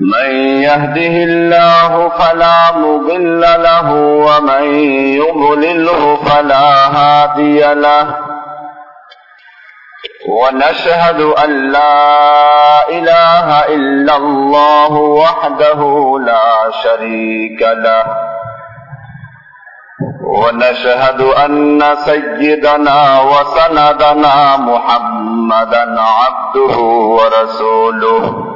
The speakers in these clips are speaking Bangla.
من يهده الله فلا مضل له ومن يضلله فلا هادي له. ونشهد أن لا إله إلا الله وحده لا شريك له. ونشهد أن سيدنا وسندنا محمدا عبده ورسوله.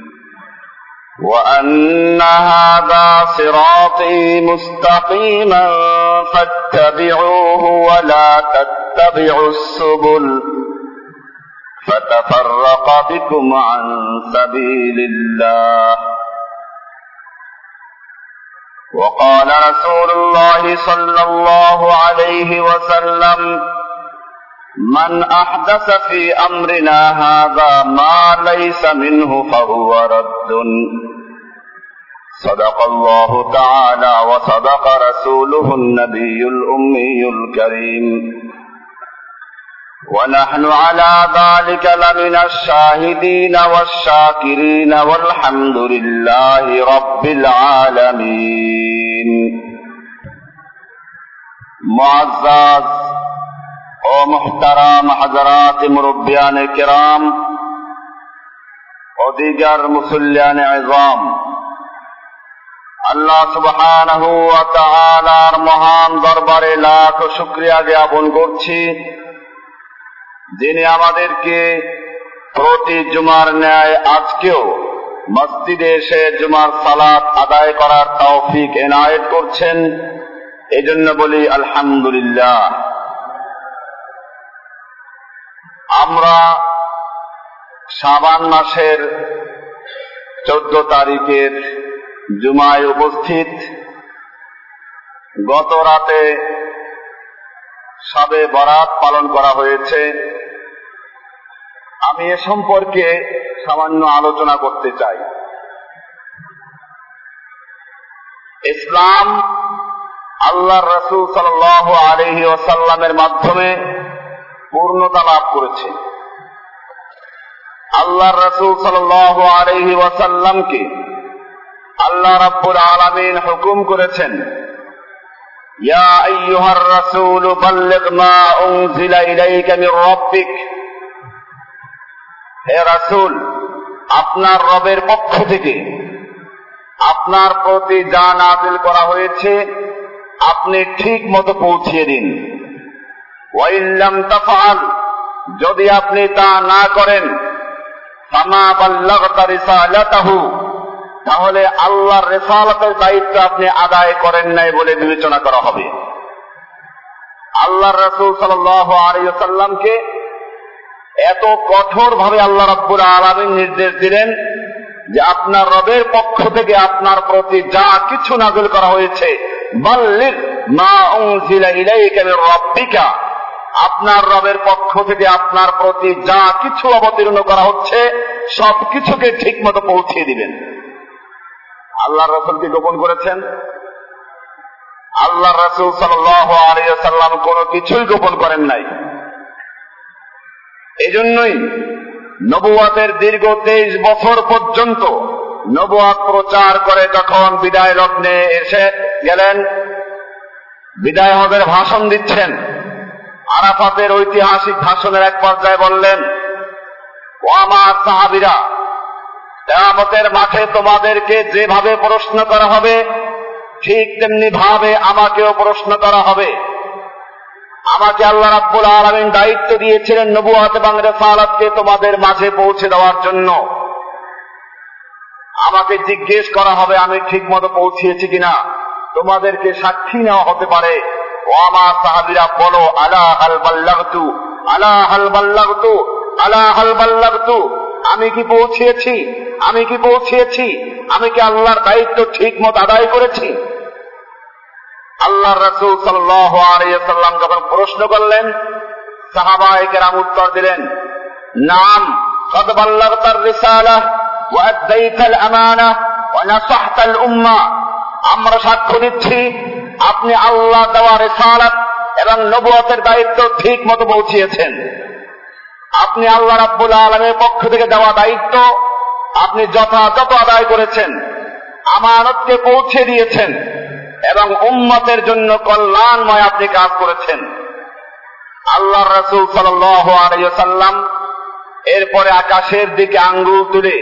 وأن هذا صراطي مستقيما فاتبعوه ولا تتبعوا السبل فتفرق بكم عن سبيل الله. وقال رسول الله صلى الله عليه وسلم من أحدث في أمرنا هذا ما ليس منه فهو رد. صدق الله تعالى وصدق رسوله النبي الأمي الكريم. ونحن على ذلك لمن الشاهدين والشاكرين والحمد لله رب العالمين. معزز و محترم حضرات مربیان کرام و دیگر مسلیان عظام আল্লাহ সুবহানাহু ওয়া তাআলার মহান দরবারে লাখ শুকরিয়া জ্ঞাপন করছি। যিনি আমাদেরকে প্রতি জুমার ন্যায় আজকেও মসজিদে এসে জুমার সালাত আদায় করার তৌফিক এনায়েত করছেন, এজন্য বলি আলহামদুলিল্লাহ। আমরা সাবান মাসের চোদ্দ তারিখের জুমায় উপস্থিত। গত রাতে সাবে বরাত পালন করা হয়েছে। আমি এ সম্পর্কে সামান্য আলোচনা করতে চাই। ইসলাম আল্লাহ রসুল সাল আলহি ওসাল্লামের মাধ্যমে পূর্ণতা লাভ করেছে। আল্লাহ রসুল সাল আলহি ওয়াসাল্লামকে আল্লাহ রাব্বুল আলমিন হুকুম করেছেন, ইয়া আইয়ুহার রাসূল, বাল্লিগ মা উনজিলা ইলাইকা মির রাব্বিক। হে রাসূল, আপনার রবের পক্ষ থেকে আপনার প্রতি যা নাজিল করা হয়েছে, আপনি ঠিক মতো পৌঁছিয়ে দিন। ওয়াইল্লাম তাফাল যদি আপনি তা না করেন তাহলে আল্লাহর রেসালতের দায়িত্ব আপনি আদায় করেন নাই বলে বিবেচনা করা হবে। আল্লাহ রসুল সাল্লামকে এত কঠোর ভাবে আল্লাহ রব্বুর আলমিন নির্দেশ দিলেন যে আপনার রবের পক্ষ থেকে আপনার প্রতি যা কিছু নাজল করা হয়েছে আপনার রবের পক্ষ থেকে আপনার প্রতি যা কিছু অবতীর্ণ করা হচ্ছে সব কিছুকে ঠিক মতো পৌঁছিয়ে দিবেন। আল্লাহ রসুলকে গোপন করেছেন। আল্লাহ রসুল সাল্লাম কোন কিছুই গোপন করেন নাই। এজন্যই নবুয়াতের দীর্ঘ তেইশ বছর পর্যন্ত নবুয়াত প্রচার করে যখন বিদায় লগ্নে এসে গেলেন, বিদায় হজের ভাষণ দিচ্ছেন, আরাফাতের ঐতিহাসিক ভাষণের এক পর্যায়ে বললেন, ও আমার সাহাবিরা কেয়ামতের মাঠে তোমাদেরকে যেভাবে প্রশ্ন করা হবে, ঠিক তেমনি ভাবে আমাকেও প্রশ্ন করা হবে। আমাকে আল্লাহ রাব্বুল আলামিন দায়িত্ব দিয়েছিলেন নবুয়াত এবং রেসালাতকে তোমাদের মাঝে পৌঁছে দেওয়ার জন্য। আমাকে জিজ্ঞেস করা হবে, আমি ঠিক মতো পৌঁছিয়েছি কিনা? তোমাদেরকে সাক্ষী নেওয়া হতে পারে। ও আমার সাহাবিরা, বলো, আলা হাল বাল্লাগতু, আলা হাল বাল্লাগতু, আলা হাল বাল্লাগতু। আমি কি পৌঁছিয়েছি? আমি কি পৌঁছিয়েছি? আমি কি আল্লাহর দায়িত্ব ঠিক মতো আদায় করেছি? আল্লাহ রসুল সাল্লাম যখন প্রশ্ন করলেন সাহাবাই কেরাম উত্তর দিলেন, নাম আমরা সাক্ষ্য দিচ্ছি, আপনি আল্লাহ দেওয়া এবং নবুয়তের দায়িত্ব ঠিক মতো পৌঁছিয়েছেন। আপনি আল্লাহ রাব্বুল আলমের পক্ষ থেকে দেওয়া দায়িত্ব, আপনি যথাযথ আদায় করেছেন, আমানতকে পৌঁছে দিয়েছেন, এবং উম্মতের জন্য কল্যাণময় আপনি কাজ করেছেন। আল্লাহ রসুল সাল্লাম এরপরে আকাশের দিকে আঙ্গুল তুলে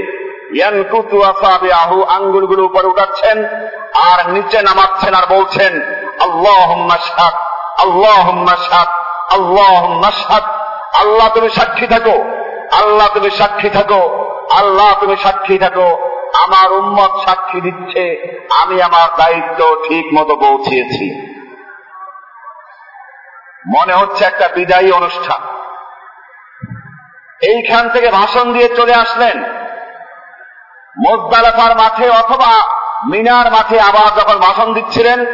আসাবিআহু, আঙ্গুলগুলো উপরে উঠাচ্ছেন আর নিচে নামাচ্ছেন আর বলছেন আল্লাহ আল্লাহুম্মা শাহাদ। আল্লাহ তুমি সাক্ষী থাকো। আল্লাহ তুমি সাক্ষী থাকো। আল্লাহ তুমি সাক্ষী থাকো। আমার উম্মত সাক্ষী দিচ্ছে। আমি আমার দায়িত্ব ঠিক মতো পৌঁছিয়েছি। মনে হচ্ছে একটা বিদায়ী অনুষ্ঠান। এইখান থেকে ভাষণ দিয়ে চলে আসলেন মোজদালাফার মাঠে অথবা মিনার মাঠে আবার যখন ভাষণ দিচ্ছিলেন,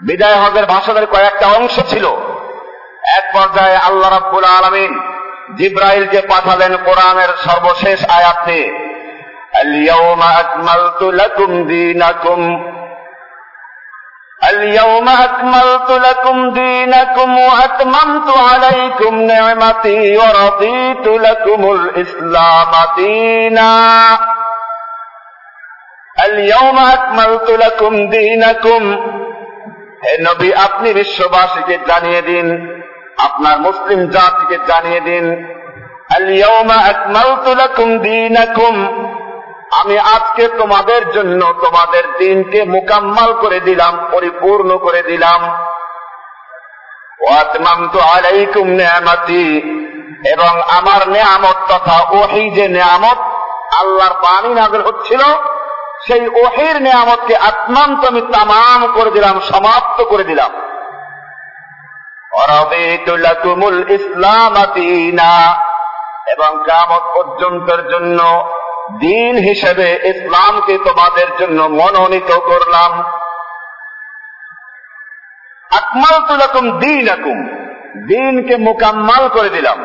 বিদায় হজের ভাষণের কয়েকটা অংশ ছিল। এক পর্যায়ে আল্লাহ রাব্বুল আলমিন জিব্রাইলকে পাঠালেন কোরআনের সর্বশেষ আয়াতে اليوم أكملت لكم دينكم اليوم أكملت لكم دينكم وأتممت عليكم نعمتي ورضيت لكم الإسلام دينا اليوم أكملت لكم دينكم হে নবী আপনি বিশ্ববাসীকে জানিয়ে দিন আপনার মুসলিম জাতিকে জানিয়ে দিন আমি আজকে তোমাদের জন্য তোমাদের দিনকে মোকাম্মাল করে দিলাম, পরিপূর্ণ করে দিলাম। এবং আমার নিয়ামত তথা ওহি যে নেয়ামত আল্লাহর পানি নাজল হচ্ছিল, সেই ওহির নিয়ামতকে আত্মান্ত আমি তামাম করে দিলাম, সমাপ্ত করে দিলাম। ইসলাম এবং কামত পর্যন্তের জন্য দিন হিসেবে ইসলামকে তোমাদের জন্য মনোনীত করলাম। আকমাল তুলাকুম দিন আকুম দিনকে মোকাম্মাল করে দিলাম।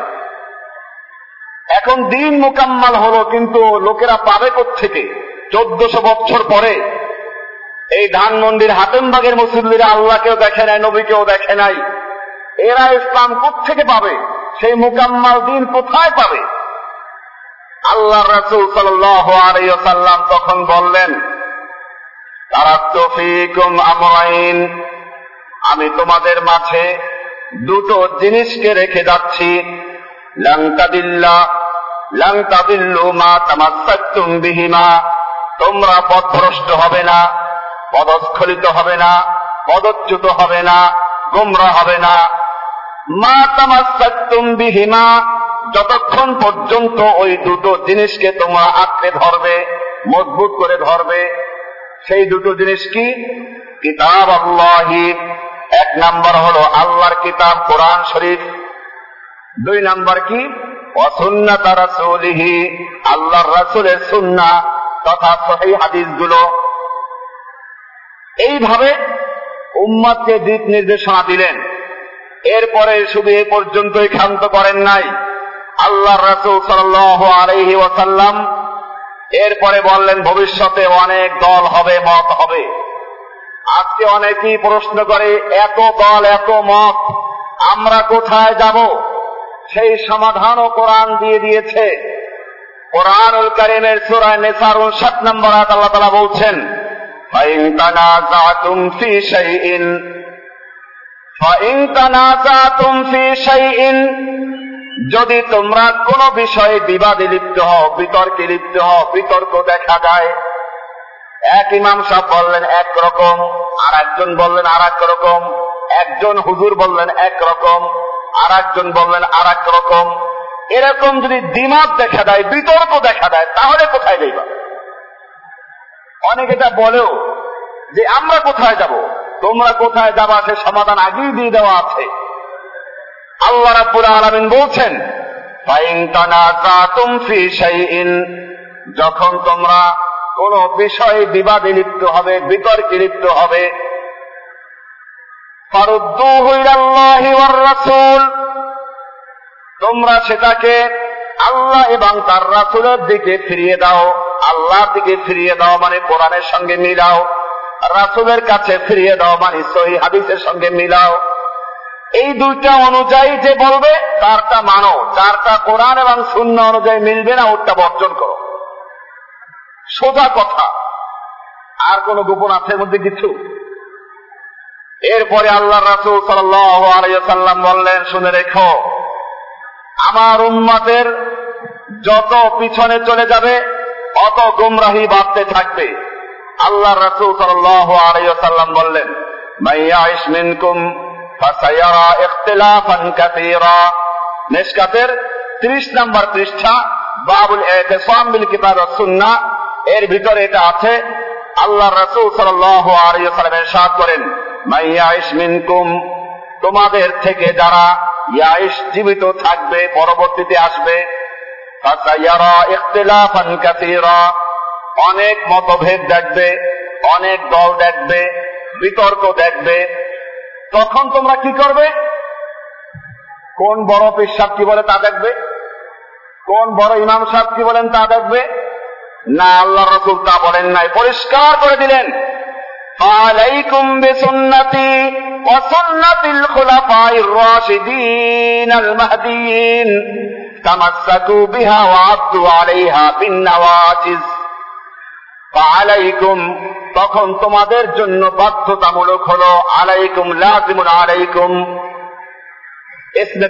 এখন দিন মোকাম্মাল হলো কিন্তু লোকেরা পাবে থেকে চোদ্দশো বছর পরে। এই ধানমন্ডির হাতেমবাগের মুসল্লিরা আল্লাহকেও দেখে নাই, নবীকেও দেখে নাই। এরা ইসলাম থেকে পাবে? সেই মোকাম্মাল দিন কোথায় পাবে? আল্লাহ রসুল সাল্লাম তখন বললেন তারা তফিকুম আমরাইন, আমি তোমাদের মাঝে দুটো জিনিসকে রেখে যাচ্ছি। লাংতাদিল্লা লাংতাদিল্লু মা তামাত্তুম বিহিমা, তোমরা পথভ্রষ্ট হবে না, পদস্খলিত হবে না, পদচ্যুত হবে না, গোমরা হবে না। মা তামাত্তুম বিহিমা, যতক্ষণ পর্যন্ত ওই দুটো জিনিসকে তোমরা আঁকড়ে ধরবে, মজবুত করে ধরবে, সেই দুটো জিনিস কি? কিতাব আল্লাহি। এক নাম্বার হলো আল্লাহর কিতাব, কোরআন শরীফ। দুই নাম্বার কি? অসুন্না তারা সৌলিহি আল্লাহর রাসুলের সুন্না তথা সহি হাদিসগুলো। এইভাবে উম্মাদকে দিক নির্দেশনা দিলেন। এরপরে শুধু এ পর্যন্তই ক্ষান্ত করেন নাই আল্লাহ রসুল সাল আলহি ওয়াসাল্লাম এরপরে বললেন ভবিষ্যতে অনেক দল হবে মত হবে আজকে অনেকেই প্রশ্ন করে এত দল এত মত আমরা কোথায় যাব সেই সমাধানও কোরআন দিয়ে দিয়েছে কোরআনুল করিমের সুরায় নেসার উনষাট নম্বর আয়াত আল্লাহ তালা বলছেন فإن تنازعتم في شيء যদি তোমরা কোন বিষয়ে বিবাদে লিপ্ত হও, বিতর্কে লিপ্ত হও, বিতর্ক দেখা যায়। এক ইমাম সাহেব বললেন এক রকম আর একজন বললেন আর রকম, একজন হুজুর বললেন এক রকম আর একজন বললেন আর এক রকম। এরকম যদি দিমাগ দেখা দেয়, বিতর্ক দেখা দেয়, তাহলে কোথায় যাইবা অনেকে এটা বলেও যে আমরা কোথায় যাব? তোমরা কোথায় যাবা সে সমাধান আগেই দিয়ে দেওয়া আছে। আল্লাহ রাব্বুল আলামিন বলছেন, ফাইন তানাজাতুম ফি শাইইন যখন তোমরা কোন বিষয়ে বিবাদে লিপ্ত হবে, বিতর্কে লিপ্ত হবে তোমরা সেটাকে আল্লাহ এবং তার রাসূলের দিকে ফিরিয়ে দাও, আল্লাহর দিকে ফিরিয়ে দাও মানে কোরআনের সঙ্গে মিলাও। রাসূলের কাছে ফিরিয়ে দাও মানে সহি হাদিসের সঙ্গে মিলাও। এই দুইটা অনুযায়ী যে বলবে, তারটা মানো। চারটা কোরআন এবং শূন্য অনুযায়ী মিলবে না ওটা বর্জন করো। সোজা কথা। আর কোন গোপন আছে মধ্যে কিছু? এরপরে আল্লাহ রাসুল সাল্লাম বললেন, শুনে রেখো, আমার উম্মাতের যত পিছনে চলে যাবে, অত গুমরাহি বাড়তে থাকবে। আল্লাহ রাসুল সাল্লাম বললেন মাইয়া ইসমিনকুম فسيرى اختلافا كثيرا নেশকাতের ত্রিশ নম্বর পৃষ্ঠা বাবুল এতেসাম বিল কিতাব সুন্না এর ভিতরে এটা আছে আল্লাহ রসুল সাল্লাল্লাহু আলাইহি ওয়াসাল্লাম ইরশাদ করেন মাইয়াইশ মিনকুম তোমাদের থেকে যারা ইয়াইশ জীবিত থাকবে পরবর্তীতে আসবে ফাসায়ারা ইখতিলাফান কাসীরা অনেক মতভেদ দেখবে, অনেক দল দেখবে, বিতর্ক দেখবে। তখন তোমরা কি করবে? কোন বড় পেশাব কি বলে তা দেখবে? কোন বড় ইমাম সাহেব কি বলেন তা দেখবে? না আল্লাহ রসুল তা বলেন নাই। পরিষ্কার করে দিলেন। আলাইকুম বিসুন্নতি ওয়া সুন্নাতিল রাশিদিন আল তামাসসাকু বিহা ওয়া আলাইহা বিন নওয়াজিজ। আলাইকুম তখন তোমাদের জন্য বাধ্যতামূলক হলো আলাইকুম লাজিমুন আলাইকুম। এসমে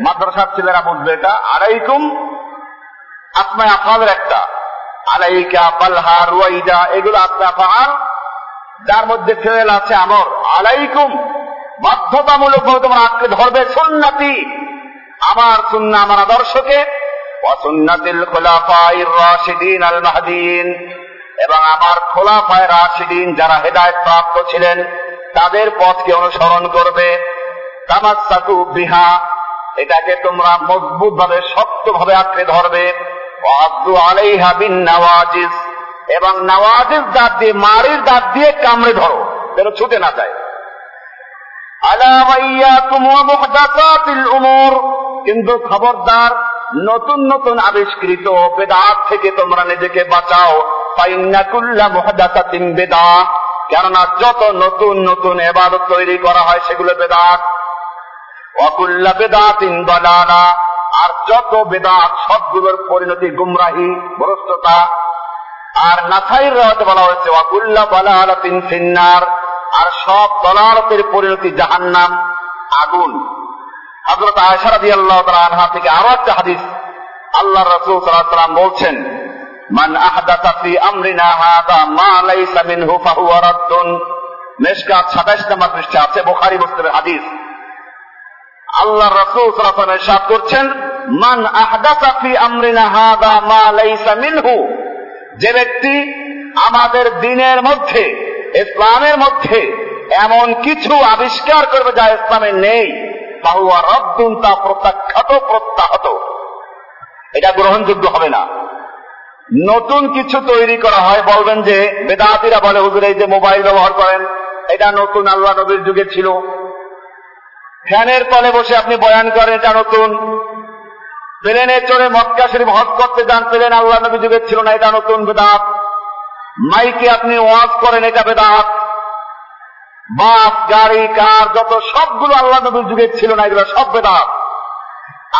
মাদ্রাসার ছেলেরা বুঝবে এটা, আলাইকুম আসমায় আফালের একটা। আলাইকা পালহা রুয়াইদা, এগুলো আসমে আফাল যার মধ্যে ফেল আছে আমর, আলাইকুম, বাধ্যতামূলক ভাবে তোমরা আঁকড়ে ধরবে সুন্নাতি। আমার সুন্না আমার আদর্শকে অসুন্নাতিল খোলাফাইর রাশিদিন আল মাহদিন। এবং আমার খোলাফায় রাশিদিন যারা হেদায়ত প্রাপ্ত ছিলেন, তাদের পথকে অনুসরণ করবে। তামাসাকু বিহা, এটাকে তোমরা মজবুত ভাবে শক্ত ভাবে আঁকড়ে ধরবে। আলাইহা বিন নওয়াজিজ, এবং নওয়াজিজ দাঁত দিয়ে মারির দাঁত দিয়ে কামড়ে ধরো, যেন ছুটে না যায়। কিন্তু খবরদার নতুন নতুন আবিষ্কৃত বেদাত থেকে তোমরা নিজেকে বাঁচাও। বেদা। কেননা যত নতুন নতুন এবাদত তৈরি করা হয় সেগুলো বেদাত। অকুল্লা বেদাতিন দলানা আর যত বেদাত, সবগুলোর পরিণতি গুমরাহি ভ্রষ্টতা আর নাথাইর রাতে বলা হয়েছে, অকুল্লা বলালাতিন ফিন্নার। আর সব দলালতের পরিণতি জাহান্নাম, আগুন। হজরত আল্লাহ আনহা থেকে আরও একটা হাদিস আল্লাহ রসুল বলছেন, মান আমরিনা হাদা মা লাইসা মেশকাত 27 নম্বর পৃষ্ঠা আছে বুখারী মুসলিমের হাদিস। আল্লাহ রাসূল সাল্লাল্লাহু আলাইহি করছেন, মান আহদাতা ফি আমরিনা হাদা মা লাইসা মিনহু। যে ব্যক্তি আমাদের দিনের মধ্যে, ইসলামের মধ্যে এমন কিছু আবিষ্কার করবে যা ইসলামে নেই তাহুয়া রদ্দুন তা প্রত্যাখ্যাত, প্রত্যাহত। এটা গ্রহণযোগ্য হবে না। নতুন কিছু তৈরি করা হয়, বলবেন যে বেদাতিরা বলে, হুজুর, এই যে মোবাইল ব্যবহার করেন, এটা নতুন আল্লাহ নবীর যুগে ছিল। ফ্যানের তলে বসে আপনি বয়ান করেন, এটা নতুন। প্লেনে চড়ে মক্কা শরীফ হজ করতে যান, প্লেন আল্লাহ নবী যুগের ছিল না, এটা নতুন বেদাত। মাইকে আপনি ওয়াজ করেন, এটা বেদাত। বাস গাড়ি, কার, যত সবগুলো আল্লাহ নবীর যুগের ছিল না, এগুলো সব বেদাত।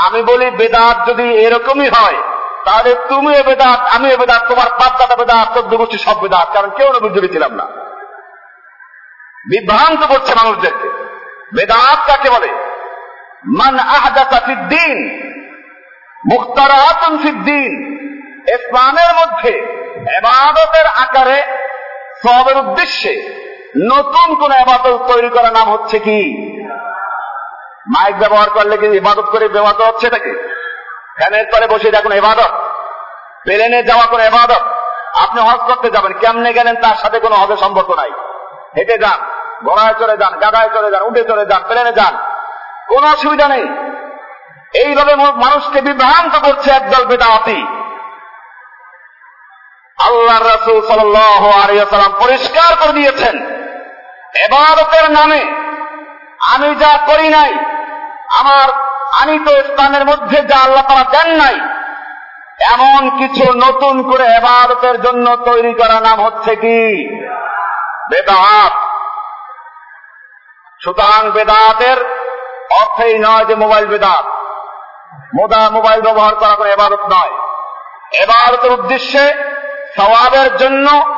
আমি বলি, বেদাত যদি এরকমই হয়, তাহলে তুমি এ বেদাত আমি এ বেদাত, তোমার বাপ দাদা বেদাত, চোদ্দ গোষ্ঠী সব বেদাত, কারণ কেউ নবীর যুগে ছিলাম না। বিভ্রান্ত করছে মানুষদেরকে। বেদাত কাকে বলে? মান আহদাতা ফিদ্দিন মুখতারাতুন ফিদ্দিন। ইসলামের মধ্যে এবাদতের আকারে, সবের উদ্দেশ্যে নতুন কোন আবাদত তৈরি করার নাম হচ্ছে কি? মাইক ব্যবহার করলে কি ইবাদত করে ব্যবহার হচ্ছে এটাকে ফ্যানের তলে বসে দেখুন এবাদত। প্লেনে যাওয়া কোনো এবাদত। আপনি হজ করতে যাবেন, কেমনে গেলেন তার সাথে কোনো হজের সম্পর্ক নাই। হেঁটে যান ঘোড়ায় চলে যান, গাদায় চলে যান, উঠে চলে যান, প্লেনে যান। কোন অসুবিধা নেই। এইভাবে মানুষকে বিভ্রান্ত করছে একদল বেদাতি। আল্লাহ রসুল সাল্লাম পরিষ্কার করে দিয়েছেন। এবারতের নামে আমি যা করি নাই, আমার আমি তো স্থানের মধ্যে যা আল্লাহ তারা দেন নাই, এমন কিছু নতুন করে এবারতের জন্য তৈরি করা নাম হচ্ছে কি? বেদাত। সুতরাং বেদাতের অর্থেই নয় যে মোবাইল বেদাত। মোদা মোবাইল ব্যবহার করা কোনো এবারত নয়। এবারতের উদ্দেশ্যে সবাবের জন্য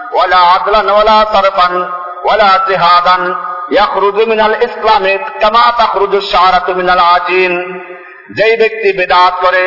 ولا عدلا ولا صرفا ولا جهادا يخرج من الإسلام كما تخرج الشعرة من العجين যেই ব্যক্তি বেদাত করে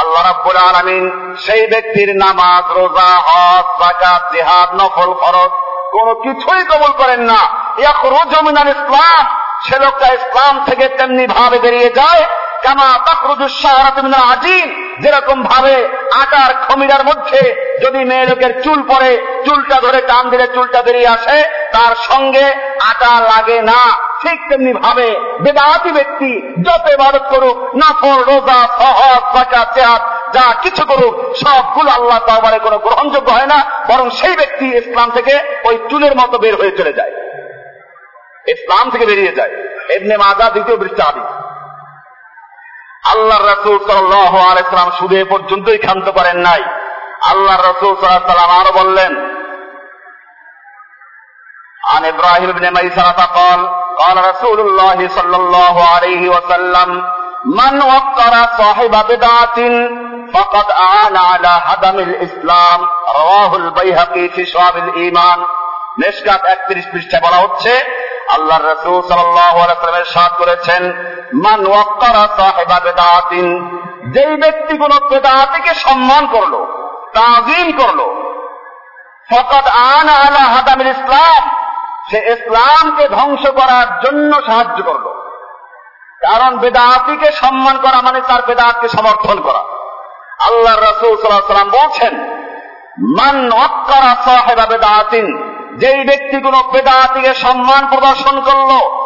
আল্লাহ রাব্বুল আলামিন সেই ব্যক্তির নামাজ রোজা হজ যাকাত জিহাদ নফল ফরজ কোন কিছুই কবুল করেন না ইয়াখরুজু মিনাল ইসলাম সে লোকটা ইসলাম থেকে তেমনি ভাবে বেরিয়ে যায় কামা তাখরুজু শাহরাত মিনাল আজিন যেরকম ভাবে আটার খমিরার মধ্যে যদি মেয়ে লোকের চুল পড়ে, চুলটা ধরে টান দিলে চুলটা বেরিয়ে আসে, তার সঙ্গে আটা লাগে না। ঠিক তেমনি ভাবে ব্যক্তি যত করুক, নাফল, রোজা, সহজ যা কিছু করুক, সবগুলো আল্লাহ কোনো গ্রহণযোগ্য হয় না, বরং সেই ব্যক্তি ইসলাম থেকে ওই চুলের মতো বের হয়ে চলে যায়। ইসলাম থেকে বেরিয়ে যায়। এমনি মাজা দ্বিতীয় বৃষ্টি আল্লাহ রসুল সাল্লাহ আলাইসালাম সুদে পর্যন্তই ক্ষান্ত করেন নাই আল্লাহ রসুল সাল্লাম আরো বললেন عن ابراهيم بن ميسرة قال قال رسول الله صلى الله عليه وسلم من وقر صاحب بدعة فقد أعان على هدم الإسلام رواه البيهقي في شعب الإيمان মেশকাত একত্রিশ পৃষ্ঠায় বলা হচ্ছে আল্লাহ রসুল সাল্লামের সাথ করেছেন, মান ওয়াক্কারা সাহেবা বেদাতিন যেই ব্যক্তি কোন বেদাতিকে সম্মান করল, তাজিম করল ফকত আন আলা হাদামিল ইসলাম সে ইসলামকে ধ্বংস করার জন্য সাহায্য করল। কারণ বেদাতিকে সম্মান করা মানে তার বেদাতকে সমর্থন করা। আল্লাহ রসুল সাল্লাহ সাল্লাম বলছেন, মান অক্করা সাহেবা বেদাতিন যেই ব্যক্তি কোন বেদাতিকে সম্মান প্রদর্শন করল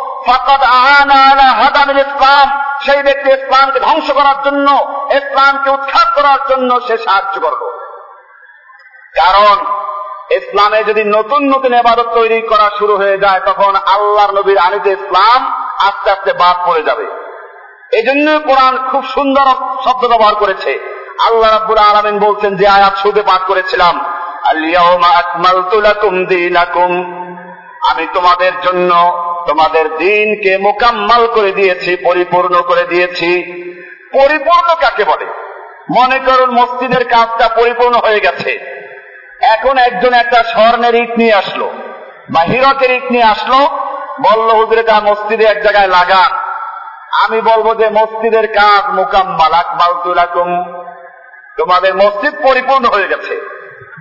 ইসলাম, সেই ব্যক্তি ইসলামকে ধ্বংস করার জন্য, ইসলামকে উৎখাত করার জন্য সে সাহায্য করল। কারণ, ইসলামে যদি নতুন নতুন এবাদত তৈরি করা শুরু হয়ে যায়, তখন আল্লাহর নবীর আনিত ইসলাম আস্তে আস্তে বাদ পড়ে যাবে। এই জন্য কোরআন খুব সুন্দর শব্দ ব্যবহার করেছে। আল্লাহ রাব্বুল আলমিন বলছেন, যে আয়াত সুদে পাঠ করেছিলাম আমি তোমাদের জন্য তোমাদের দিনকে মোকাম্মাল করে দিয়েছি, পরিপূর্ণ করে দিয়েছি। পরিপূর্ণ কাকে বলে? মনে করুন মসজিদের কাজটা পরিপূর্ণ হয়ে গেছে। এখন একজন একটা স্বর্ণের ইট নিয়ে আসলো বা হিরকের ইট নিয়ে আসলো, বলল, হুজুরে তা মসজিদে এক জায়গায় লাগান। আমি বলব যে মসজিদের কাজ মোকাম্মাল তুলাকুম তোমাদের মসজিদ পরিপূর্ণ হয়ে গেছে।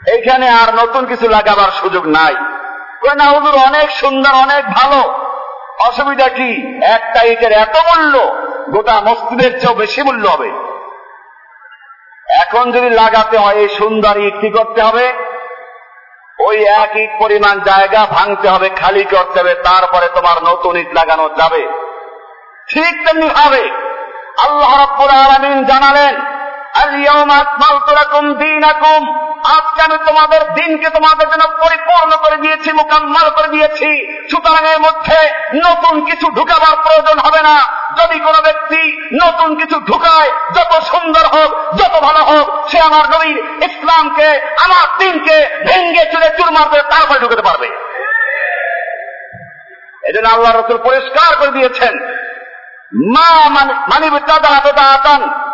এইখানে আর নতুন কিছু লাগাবার সুযোগ নাই। না, হুজুর, অনেক সুন্দর, অনেক ভালো। অসুবিধা কি? একটা ইটের এত মূল্য, গোটা মসজিদের চেয়েও বেশি মূল্য হবে। এখন যদি লাগাতে হয়, এই সুন্দর ইট কি করতে হবে? ওই এক ইট পরিমাণ জায়গা ভাঙতে হবে, খালি করতে হবে, তারপরে তোমার নতুন ইট লাগানো যাবে। ঠিক তেমনি ভাবে আল্লাহ রব্বুল আলমিন জানালেন আজকে তোমাদের দিনকে তোমাদের জন্য পরিপূর্ণ করে দিয়েছি, মোকাম্মাল করে দিয়েছি? সুতরাং এর মধ্যে নতুন কিছু ঢুকাবার প্রয়োজন হবে না। যদি কোনো ব্যক্তি নতুন কিছু ঢুকায়, যত সুন্দর হোক, যত ভালো হোক, সে আমার নবীর ইসলামকে, আমার দিনকে ভেঙ্গে তারপরে ঢুকাতে পারবে। এজন্য আল্লাহ রসুল পরিষ্কার করে দিয়েছেন। মা মানি বেদাতান মা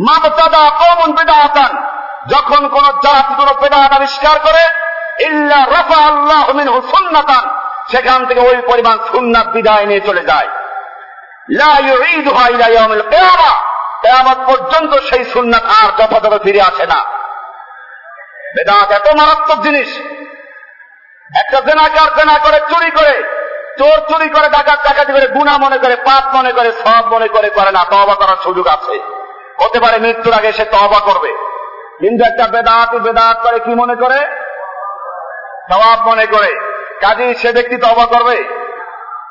বেদাদা কমন বেদাতান, যখন কোন জাত কোন বেদাত আবিষ্কার করে, ইল্লা রফা আল্লাহ মিনহু সুন্নাতান, সেখান থেকে ওই পরিমাণ সুন্নাত বিদায় নিয়ে চলে যায়। লা ইউঈদুহা ইলা ইয়াউমিল কিয়ামা, কিয়ামত পর্যন্ত সেই সুন্নাত আর যথাযথ ফিরে আসে না। বেদাত এত মারাত্মক জিনিস। একটা জেনাকার জেনা করে চুরি করে, চোর চুরি করে ডাকাত ডাকাতি করে গুণা মনে করে, পাপ মনে করে, সব মনে করে করে না তবা করার সুযোগ আছে। হতে পারে মৃত্যুর আগে সে তবা করবে। কিন্তু একটা বেদাতি বেদাত করে কি মনে করে? সবাব মনে করে। কাজী সে ব্যক্তি তবা করবে।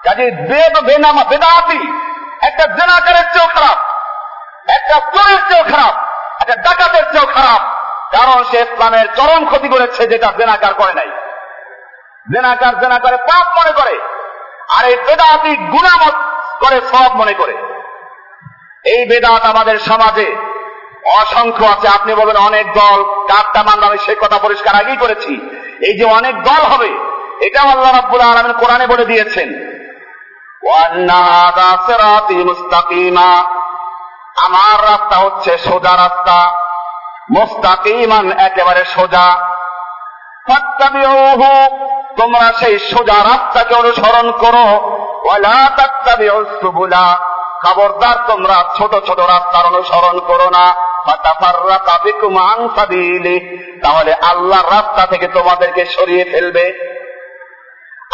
কাজী বেদ, বেনামা, বেদাতি, একটা জেনাকারের চেয়েও খারাপ, একটা চোরের চেয়েও খারাপ, একটা ডাকাতের চেয়েও খারাপ, কারণ সে ইসলামের চরম ক্ষতি করেছে যেটা জেনাকার করে নাই। জেনাকার জেনা পাপ মনে করে। আর এই বেদাতি গুণামত করে সব মনে করে। এই বেদাত আমাদের সমাজে অসংখ্য আছে। আপনি বলবেন, অনেক দল কারটা মানব আমি সে কথা পরিষ্কার আগেই করেছি। এই যে অনেক দল হবে এটা আল্লাহ রাব্বুল আলামিন কোরআনে বলে দিয়েছেন। আমার রাস্তা হচ্ছে সোজা রাস্তা। মোস্তাকিমান একেবারে সোজা। তোমরা সেই সোজা রাস্তাকে অনুসরণ করো। খবরদার, তোমরা ছোট ছোট রাস্তার অনুসরণ করো না। তাহলে আল্লাহর রাস্তা থেকে তোমাদেরকে সরিয়ে ফেলবে।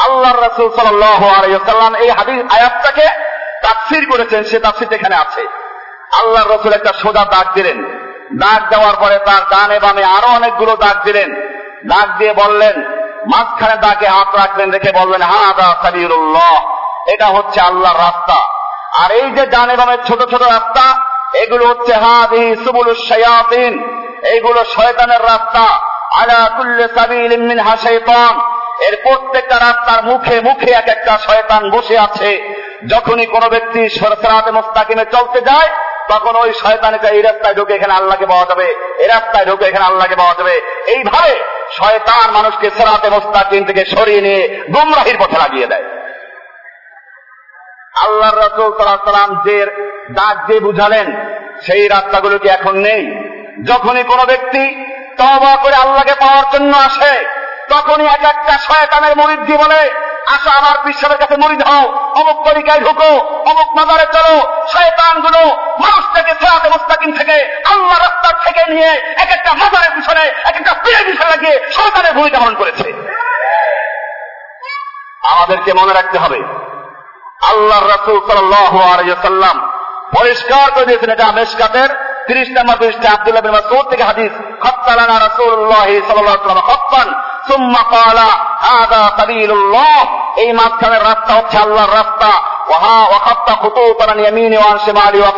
আল্লাহ রসুল সাল্লাম এই হাদিস আয়াতটাকে তাফসির করেছেন, সে তাফসির এখানে আছে। আল্লাহ রসুল একটা সোজা দাগ দিলেন। দাগ দেওয়ার পরে তার ডানে বামে আরও অনেকগুলো দাগ দিলেন। দাগ দিয়ে বললেন, মাঝখানে দাগে হাত রাখলেন রেখে বললেন হা দা সাবিরুল্লাহ এটা হচ্ছে আল্লাহর রাস্তা। আর এই যে ডানে বামে ছোট ছোট রাস্তা, এগুলো হচ্ছে হাদি সুবুল শায়াতিন। এইগুলো শয়তানের রাস্তা। আলা কুল্লে সাবিল মিন হাশাইতান এর প্রত্যেকটা রাস্তার মুখে মুখে এক একটা শয়তান বসে আছে। যখনই কোনো ব্যক্তি সরাতে মোস্তাকিমে চলতে যায়, তখন ওই শয়তানিটা এই রাস্তায় ঢুকে এখানে আল্লাহকে পাওয়া যাবে। এই রাস্তায় ঢুকে এখানে আল্লাহকে পাওয়া যাবে। এইভাবে শয়তান মানুষকে সেরাতে মোস্তাকিম থেকে সরিয়ে নিয়ে গুমরাহির পথে লাগিয়ে দেয়। আল্লাহ রসুল সাল্লাম যে দাগ দিয়ে বুঝালেন, সেই রাস্তাগুলো কি এখন নেই? যখনই কোনো ব্যক্তি তবা করে আল্লাহকে পাওয়ার জন্য আসে, তখনই এক একটা শয়তানের মরিদ দিয়ে বলে, আসো আমার বিশ্বের কাছে মরিদ হও অমুক তরিকায় ঢুকো, অমুক মাজারে চলো শয়তানগুলো মানুষ থেকে সেরাতে মুস্তাকিম থেকে আল্লাহ রাস্তার থেকে নিয়ে এক একটা মাজারের পিছনে, এক একটা পীরের পিছনে লাগিয়ে শয়তানের ভূমিকা পালন করেছে। আমাদেরকে মনে রাখতে হবে আল্লাহ রসুল সাল্লাম পরিষ্কার করে দিয়েছেন এটা মেশকাতের তিরিশ নম্বর পৃষ্ঠা আব্দুল্লাহ বিন মাসউদ থেকে হাদিস খত্তালানা রাসূলুল্লাহ সাল্লাল্লাহু আলাইহি খত্তান সুম্মা ক্বালা হাদা সাবিলুল্লাহ এই রাস্তা হচ্ছে আল্লাহর রাস্তা। খুতুতান ইয়ামিনি ওয়া শিমালি ওয়া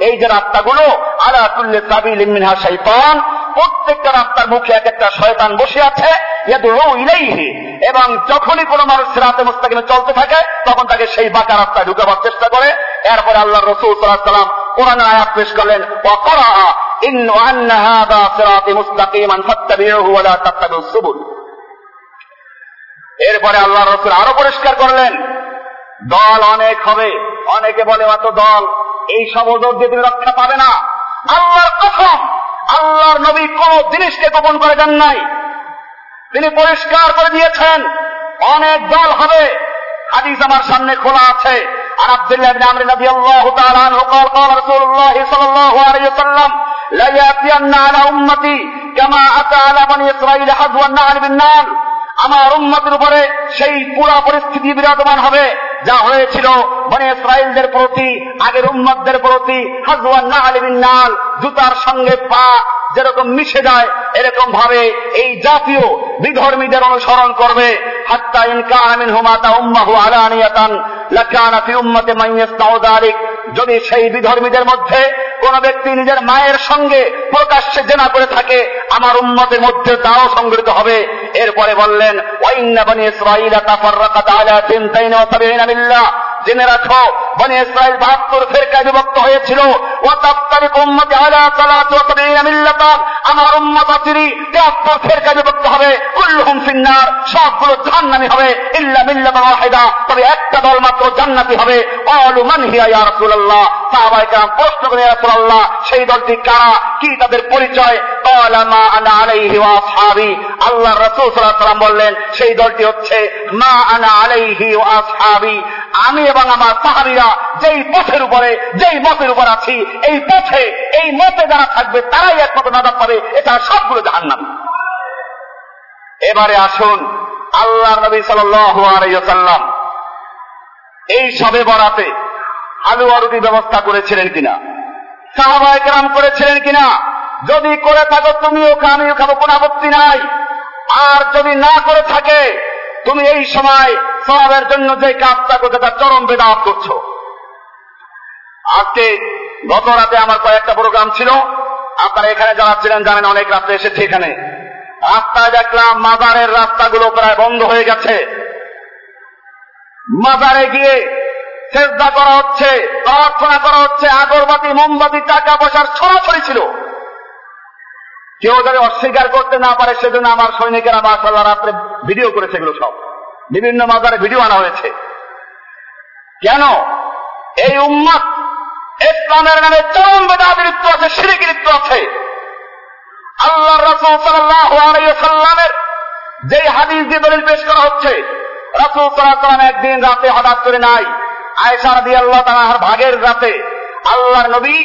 এই যে রাস্তাগুলো, আলা কুল্লি সাবিলিন মিনহা শাইতান, প্রত্যেকটা রাস্তার মুখে এক একটা শয়তান বসে আছে ইলাইহি। এবং যখনই কোনো মানুষ সেরাতে মোস্তাকিমে চলতে থাকে, তখন তাকে সেই বাঁকা রাস্তায় ঢুকাবার চেষ্টা করে। এরপরে আল্লাহ রসুল সাল্লাহ সাল্লাম কোরআন আয়াত পেশ করলেন অকরা ইন আন্না হাদা সিরাতি মুস্তাকিমান ফাত্তাবিউহু ওয়া লা তাত্তাবিউস সুবুল। এরপরে আল্লাহ রসুল আরও পরিষ্কার করলেন, দল অনেক হবে। অনেকে বলে, অত দল, এই সমুদ্র দিয়ে তুমি রক্ষা পাবে না। আল্লাহর কথা আল্লাহর নবী কোন জিনিসকে গোপন করে দেন নাই। তিনি পরিষ্কার করে দিয়েছেন অনেক দল হবে হাদিস আমার সামনে খোলা আছে আর আব্দুল্লাহ ইবনে আমর রাদিয়াল্লাহু তাআলা আনহু قال قال رسول الله صلى الله عليه وسلم لا يأتين على أمتي كما أتى على بني إسرائيل حذو النعل بالنار আমার উম্মতের উপরে সেই পুরা পরিস্থিতি বিরাজমান হবে যা হয়েছিল বনে ইসরায়েলদের প্রতি, আগের উম্মতদের প্রতি, হাজওয়ান নাল নাল, জুতার সঙ্গে পা যেরকম মিশে যায়, এরকম ভাবে এই জাতীয় বিধর্মীদের অনুসরণ করবে। হাত্তা ইনকা আমিন হুমাতা উম্মাহু আলানিয়াতান, লাকানা ফি উম্মতি মাইয়াস্তাউদারিক যদি সেই বিধর্মীদের মধ্যে কোন ব্যক্তি নিজের মায়ের সঙ্গে প্রকাশ্যে জেনা করে থাকে, আমার উন্মতের মধ্যে তাও সংগঠিত হবে। এরপরে বললেন জেনে রাখো, বনি ইসরায়েল বাহাত্তর ফেরকায় বিভক্ত হয়েছিল। বিভক্ত হবে। কুল্লুহুম ফিন্নার, সবগুলো হবে। ইল্লা ওয়াহিদা। তবে একটা দল মাত্র জান্নাতি হবে। মান হিয়া ইয়া রাসূলুল্লাহ? সাহাবায়ে প্রশ্ন করে ইয়া রাসূলুল্লাহ, সেই দলটি কারা? কি তাদের পরিচয়? ক্বালা মা আনা আলাইহি ওয়া আসহাবি। আল্লাহ রাসূল সাল্লাল্লাহু আলাইহি বললেন, সেই দলটি হচ্ছে মা আনা আলাইহি ওয়া আসহাবি। আমি এবং আমার সাহাবীরা যেই পথের উপরে, যেই মতের উপর আছি, এই পথে, এই মতে যারা থাকবে, তারাই একমাত্র নাজাত পাবে, এটা সবগুলো জাহান্নাম। এবারে আসুন আল্লাহ নবী ওয়াসাল্লাম এই সবে বরাতে হালুয়া রুটি ব্যবস্থা করেছিলেন কিনা? সাহাবায় কেরাম করেছিলেন কিনা? যদি করে থাকো, তুমিও খা আমিও খাব, কোন আপত্তি নাই। আর যদি না করে থাকে তুমি এই সময় সবের জন্য যে কাজটা করতে তার চরম বেদাত করছ। আজকে গত রাতে আমার কয়েকটা প্রোগ্রাম ছিল। আপনারা এখানে যারা ছিলেন জানেন অনেক রাত্রে এসেছি এখানে। রাস্তায় দেখলাম মাজারের রাস্তাগুলো প্রায় বন্ধ হয়ে গেছে। মাজারে গিয়ে চেষ্টা করা হচ্ছে, প্রার্থনা করা হচ্ছে, আগরবাতি, মোমবাতি, টাকা পয়সার ছড়াছড়ি ছিল। কেউ যদি অস্বীকার করতে না পারে, সেজন্য আমার সৈনিকেরা মাসাল্লাহ রাত্রে ভিডিও করেছে এগুলো সব। বিভিন্ন মাজারে ভিডিও আনা হয়েছে। কেন? এই উম্মত ইসলামের নামে চরম বেদাবিরিত্ব আছে সিরিকিরিত্ব আছে। আল্লাহ রসুল সাল্লামের যেই হাদিস দিয়ে দলিল পেশ করা হচ্ছে, রসুল সাল্লাম একদিন রাতে হঠাৎ করে নাই আয়সা রাদি আল্লাহ তালার ভাগের রাতে আল্লাহর নবী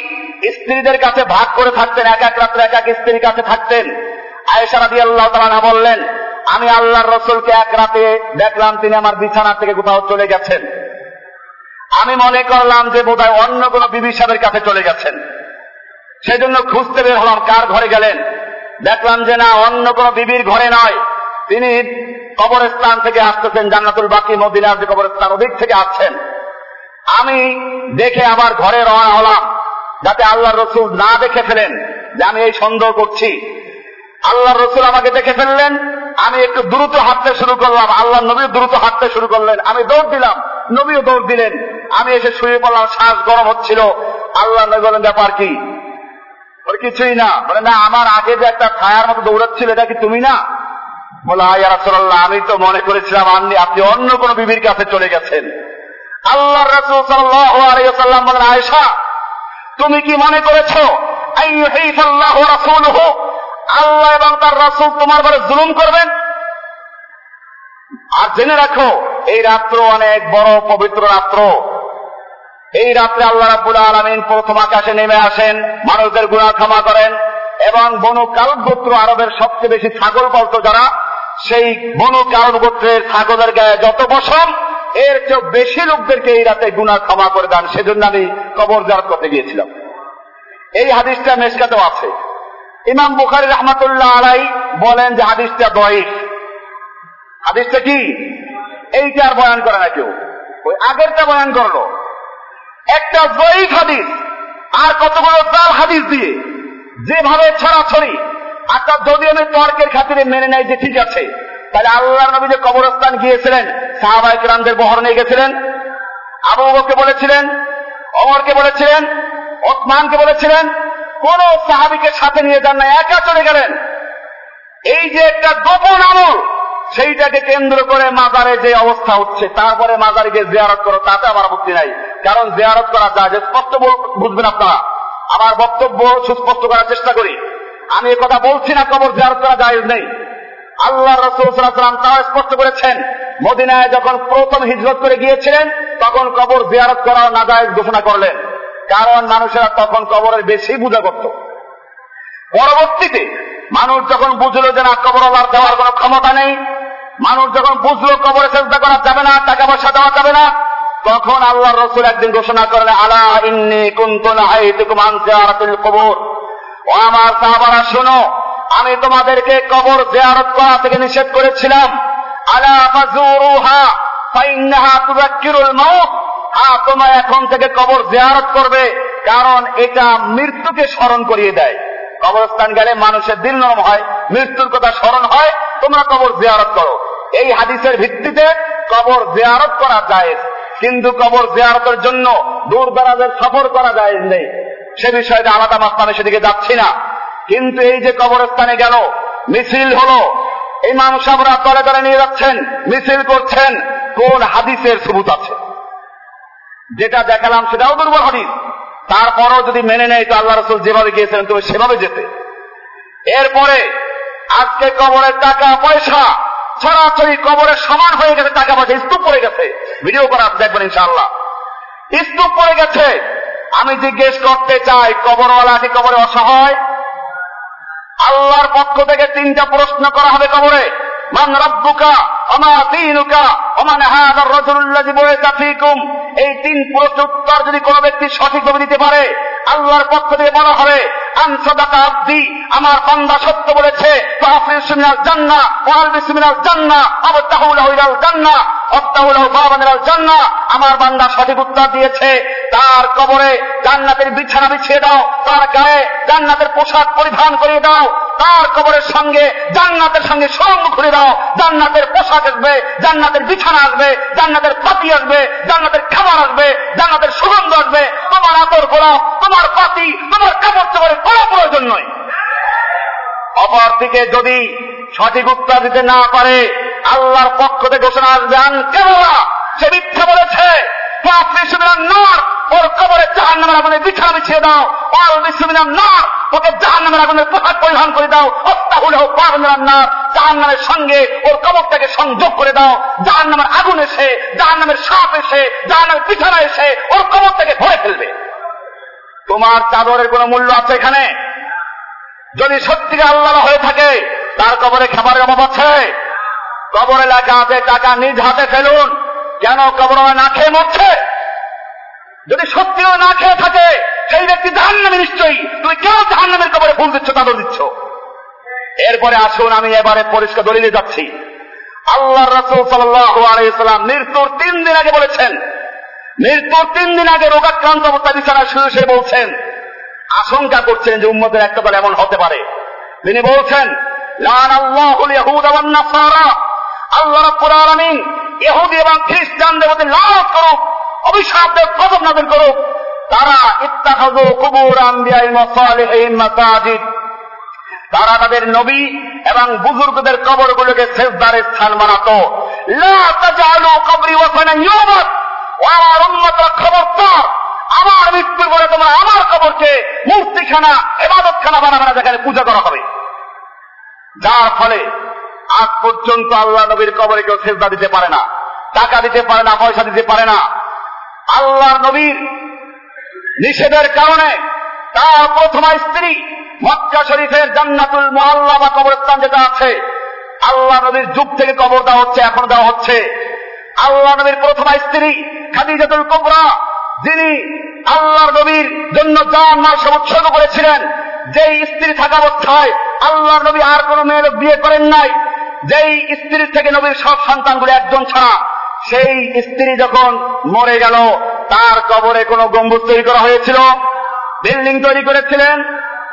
স্ত্রীদের কাছে ভাগ করে থাকতেন, এক এক রাত্রে এক এক স্ত্রীর কাছে থাকতেন। আয়েশা রাদি আল্লাহ তালা বললেন, আমি আল্লাহর রসুলকে এক রাতে দেখলাম তিনি আমার বিছানা থেকে কোথাও চলে গেছেন। আমি মনে করলাম যে বোধহয় অন্য কোন বিবি সাহেবের কাছে চলে গেছেন। সেজন্য খুঁজতে বের হলাম, কার ঘরে গেলেন? দেখলাম যে না, অন্য কোন বিবির ঘরে নয়। তিনি কবরস্থান থেকে আসতেছেন, জান্নাতুল বাকি, মদিনার যে কবরস্থান, ওদিক থেকে আসছেন। আমি দেখে আবার ঘরে রওনা হলাম। যাতে আল্লাহ রসুল না দেখে ফেলেন যে আমি এই সন্দেহ করছি। আল্লাহ রসুল আমাকে দেখে ফেললেন, আমি একটু দ্রুত হাঁটতে শুরু করলাম। আল্লাহ নবী দ্রুত হাঁটতে শুরু করলেন। আমি দৌড় দিলাম, নবীও দৌড় দিলেন। আমি এসে শুয়ে পড়লাম, শ্বাস গরম হচ্ছিল। আল্লাহ নবী বলেন ব্যাপার কি? বলে, কিছুই না। বলে, না, আমার আগে যে একটা ছায়ার মতো দৌড়াচ্ছিল, এটা কি তুমি না? বলে, আয়া রাসুল্লাহ আমি তো মনে করেছিলাম আপনি আপনি অন্য কোন বিবির কাছে চলে গেছেন। আল্লাহ রসুল সাল্লাম বলেন, আয়েশা তুমি কি মনে করেছ? আল্লাহ এবং তার রসুল তোমার ঘরে জুলুম করবেন? আর জেনে রাখো, এই রাত্র অনেক বড় পবিত্র রাত্র। এই রাত্রে আল্লাহ রাবুল আলমিন প্রথম আকাশে নেমে আসেন, মানুষদের গুণা ক্ষমা করেন এবং বনু কালগোত্র আরবের সবচেয়ে বেশি ছাগল পালত যারা, সেই বনু কালগোত্রের ছাগলের গায়ে যত বসন এর চেয়ে বেশি লোকদেরকে এই রাতে গুণা ক্ষমা করে দেন, সেজন্য আমি কবর জারত করতে গিয়েছিলাম। এই হাদিসটা মেসকাতেও আছে। ইমাম বুখারি রহমাতুল্লাহ আলাই বলেন যে হাদিসটা দয়িফ। হাদিসটা কি? এইটা আর বয়ান করে না কেউ। ওই আগেরটা বয়ান করল। একটা জয়ীফ হাদিস আর কতগুলো জাল হাদিস দিয়ে যেভাবে ছড়াছড়ি আচ্ছা যদি আমি তর্কের খাতিরে মেনে নেয় যে ঠিক আছে। তাহলে আল্লাহ নবী যে কবরস্থান গিয়েছিলেন সাহাবাই কিরামদের বহর নিয়ে গেছিলেন, আবু বকে বলেছিলেন অমরকে বলেছিলেন, ওসমানকে বলেছিলেন, কোন সাহাবিকে সাথে নিয়ে যান না, একা চলে গেলেন। এই যে একটা গোপন আমল, সেইটাকে কেন্দ্র করে মাজারে যে অবস্থা হচ্ছে, তারপরে মাজারে গিয়ে জিয়ারত করো, তাতে আমার আপত্তি নাই। কারণ জিয়ারত করা যায় যে স্পষ্ট বুঝবেন আপনারা। আমার বক্তব্য সুস্পষ্ট করার চেষ্টা করি। আমি কথা বলছি না, কবর জিয়ারত করা যায় নেই। আল্লাহ রসুলাম তারা স্পষ্ট করেছেন, মদিনায় যখন প্রথম হিজরত করে গিয়েছিলেন, তখন কবর জিয়ারত করা নাজায়জ ঘোষণা করলেন। কারণ মানুষেরা তখন কবরের বেশি পূজা করত। পরবর্তীতে মানুষ যখন বুঝলো যে না, কবর আল্লাহ দেওয়ার কোন ক্ষমতা নেই, মানুষ যখন বুঝলো কবরে চেষ্টা করা যাবে না, টাকা পয়সা দেওয়া যাবে না, তখন আল্লাহ রসুল একদিন ঘোষণা করলেন, আলা ইন্নি কুন্তুন হাইতুকুম আন জিয়ারাতিল কবর। ও আমার সাহাবারা, শোনো আমি তোমাদেরকে কবর জিয়ারত করা থেকে নিষেধ করেছিলাম। আলা এখন থেকে কবর জিয়ারত করবে, কারণ এটা মৃত্যুকে স্মরণ করিয়ে দেয়। কবরস্থান গেলে মানুষের দিল নরম হয়, মৃত্যুর কথা স্মরণ হয়, তোমরা কবর জিয়ারত করো। এই হাদিসের ভিত্তিতে কবর জিয়ারত করা যায় কিন্তু কবর জিয়ারতের জন্য দূর দরাজের সফর করা যায় নেই। সে বিষয়টা আলাদা মাস্তানে সেদিকে যাচ্ছি না। কিন্তু এই যে কবরস্থানে গেল, মিছিল হলো। ইমাম সাহরা তলে তলে নিয়ে যাচ্ছেন, মিছিল করছেন। কোন হাদিসের সবুত আছে? যেটা দেখালাম সেটাও দুর্বল হাদিস। তারপরও যদি মেনে নেয় তো আল্লাহ রসুল যেভাবে গিয়েছিলেন তুমি সেভাবে যেতে। এরপরে আজকে কবরের টাকা পয়সা ছড়াছড়ি কবরের সমান হয়ে গেছে, টাকা পয়সা স্তূপ পড়ে গেছে। ভিডিও করা দেখবেন ইনশাআল্লাহ। স্তূপ পড়ে গেছে। আমি জিজ্ঞেস করতে চাই, কবরওয়ালা কি কবরে অসহায়? আল্লাহর পক্ষ থেকে তিনটা প্রশ্ন করা হবে কবরে। মান রব্বুকা অমা দিনুকা এই তিন যদি কোনো ব্যক্তি সঠিকভাবে দিতে পারে, আল্লাহর পক্ষ থেকে বলা হবে আমার বান্দা সত্য বলেছে আমার বান্দা সঠিক উত্তর দিয়েছে, তার কবরে জান্নাতের বিছানা বিছিয়ে দাও, তার গায়ে জান্নাতের পোশাক পরিধান করিয়ে দাও, তার কবরের সঙ্গে জান্নাতের সঙ্গে সঙ্গ খুলে দাও, জান্নাতের পোশাক আসবে, জান্নাতের বিছানা আসবে, জান্নাতের পাতি আসবে, জান্নাতের খাবার আসবে, জান্নাতের সুগন্ধ আসবে। তোমার আতর করা তোমার পাতি তোমার কাপড় চোপড়ের কোনো প্রয়োজন নয়। অপরদিকে যদি সঠিক উত্তর দিতে না পারে, আল্লাহর পক্ষ থেকে ঘোষণা আসবেন কেবলা সে মিথ্যা বলেছে। নার, ওর কবরে জাহান নামের আগুনে বিছানা বিছিয়ে দাও। ওর বিশ্বমিনার নার, ওকে জাহান নামের আগুনের পোশাক পরিধান করে দাও। অত্যাহুল হোক পারমিনার নার জাহান নামের সঙ্গে ওর কবরটাকে সংযোগ করে দাও। জাহান নামের আগুন এসে জাহান নামের সাপ এসে জাহান নামের বিছানা এসে ওর কবরটাকে ভরে ফেলবে। তোমার চাদরের কোনো মূল্য আছে এখানে? যদি সত্যি আল্লাহ হয়ে থাকে, তার কবরে খাবারের অভাব আছে। কবরে লেখা আছে, টাকা নিজ হাতে ফেলুন। কেন কবর না খেয়ে মরছে। যদি সত্যিও না খেয়ে থাকে, সেই ব্যক্তি জাহান নামে নিশ্চয়ই। তুমি কেন জাহান নামের কবরে ফুল দিচ্ছ তাদের দিচ্ছ? এরপরে আসুন, আমি এবারে পরিষ্কার দলিলে যাচ্ছি। আল্লাহ রসুল সাল্লাম মৃত্যুর তিন দিন আগে বলেছেন, মৃত্যুর তিন দিন আগে রোগাক্রান্ত অবস্থা বিছানা শুয়ে সে বলছেন, আশঙ্কা করছেন যে উম্মতের একটা দল এমন হতে পারে। তিনি বলছেন লান আল্লাহ আল্লাহ রব্বুল আলামিন ইহুদি এবং খ্রিস্টানদের মধ্যে লাভ করুক অভিশাপদের গজব নাজিল করুক, তারা ইত্তাখাযু কুবুর আম্বিয়াই মাসালিহিন মাসাজিদ। তারা তাদের নবী এবং বুজুর্গদের কবরগুলোকে সেজদারের স্থান বানাতো। লা তাজালু কবরি ওয়াসানান ইউবাদ ও আমার উম্মতরা খবরদার। আমার মৃত্যুর পরে তোমরা আমার কবরকে মূর্তিখানা এবাদতখানা বানাবে না, যেখানে পূজা করা হবে। যার ফলে আজ পর্যন্ত আল্লাহ নবীর কবরে কেউ সেজদা দিতে পারে না, টাকা দিতে পারে না, পয়সা দিতে পারে না। আল্লাহ নবীর নিষেধের কারণে তার প্রথমা স্ত্রী মক্কা শরীফের জান্নাতুল মোহাল্লা বা কবরস্থান যেটা আছে, আল্লাহ নবীর যুগ থেকে কবর দেওয়া হচ্ছে, এখন দেওয়া হচ্ছে। আল্লাহ নবীর প্রথমা স্ত্রী খাদিজাতুল কুবরা, যিনি আল্লাহ নবীর জন্য জান মাল সব উৎসর্গ করেছিলেন, যেই স্ত্রী থাকা অবস্থায় আল্লাহ নবী আর কোন মেয়ে লোক বিয়ে করেন নাই। যেই স্ত্রীর থেকে নবীর সব সন্তানগুলো একজন ছাড়া, সেই স্ত্রী যখন মরে গেল, তার কবরে কোন গম্বুজ তৈরি করা হয়েছিল, বিল্ডিং তৈরি করেছিলেন,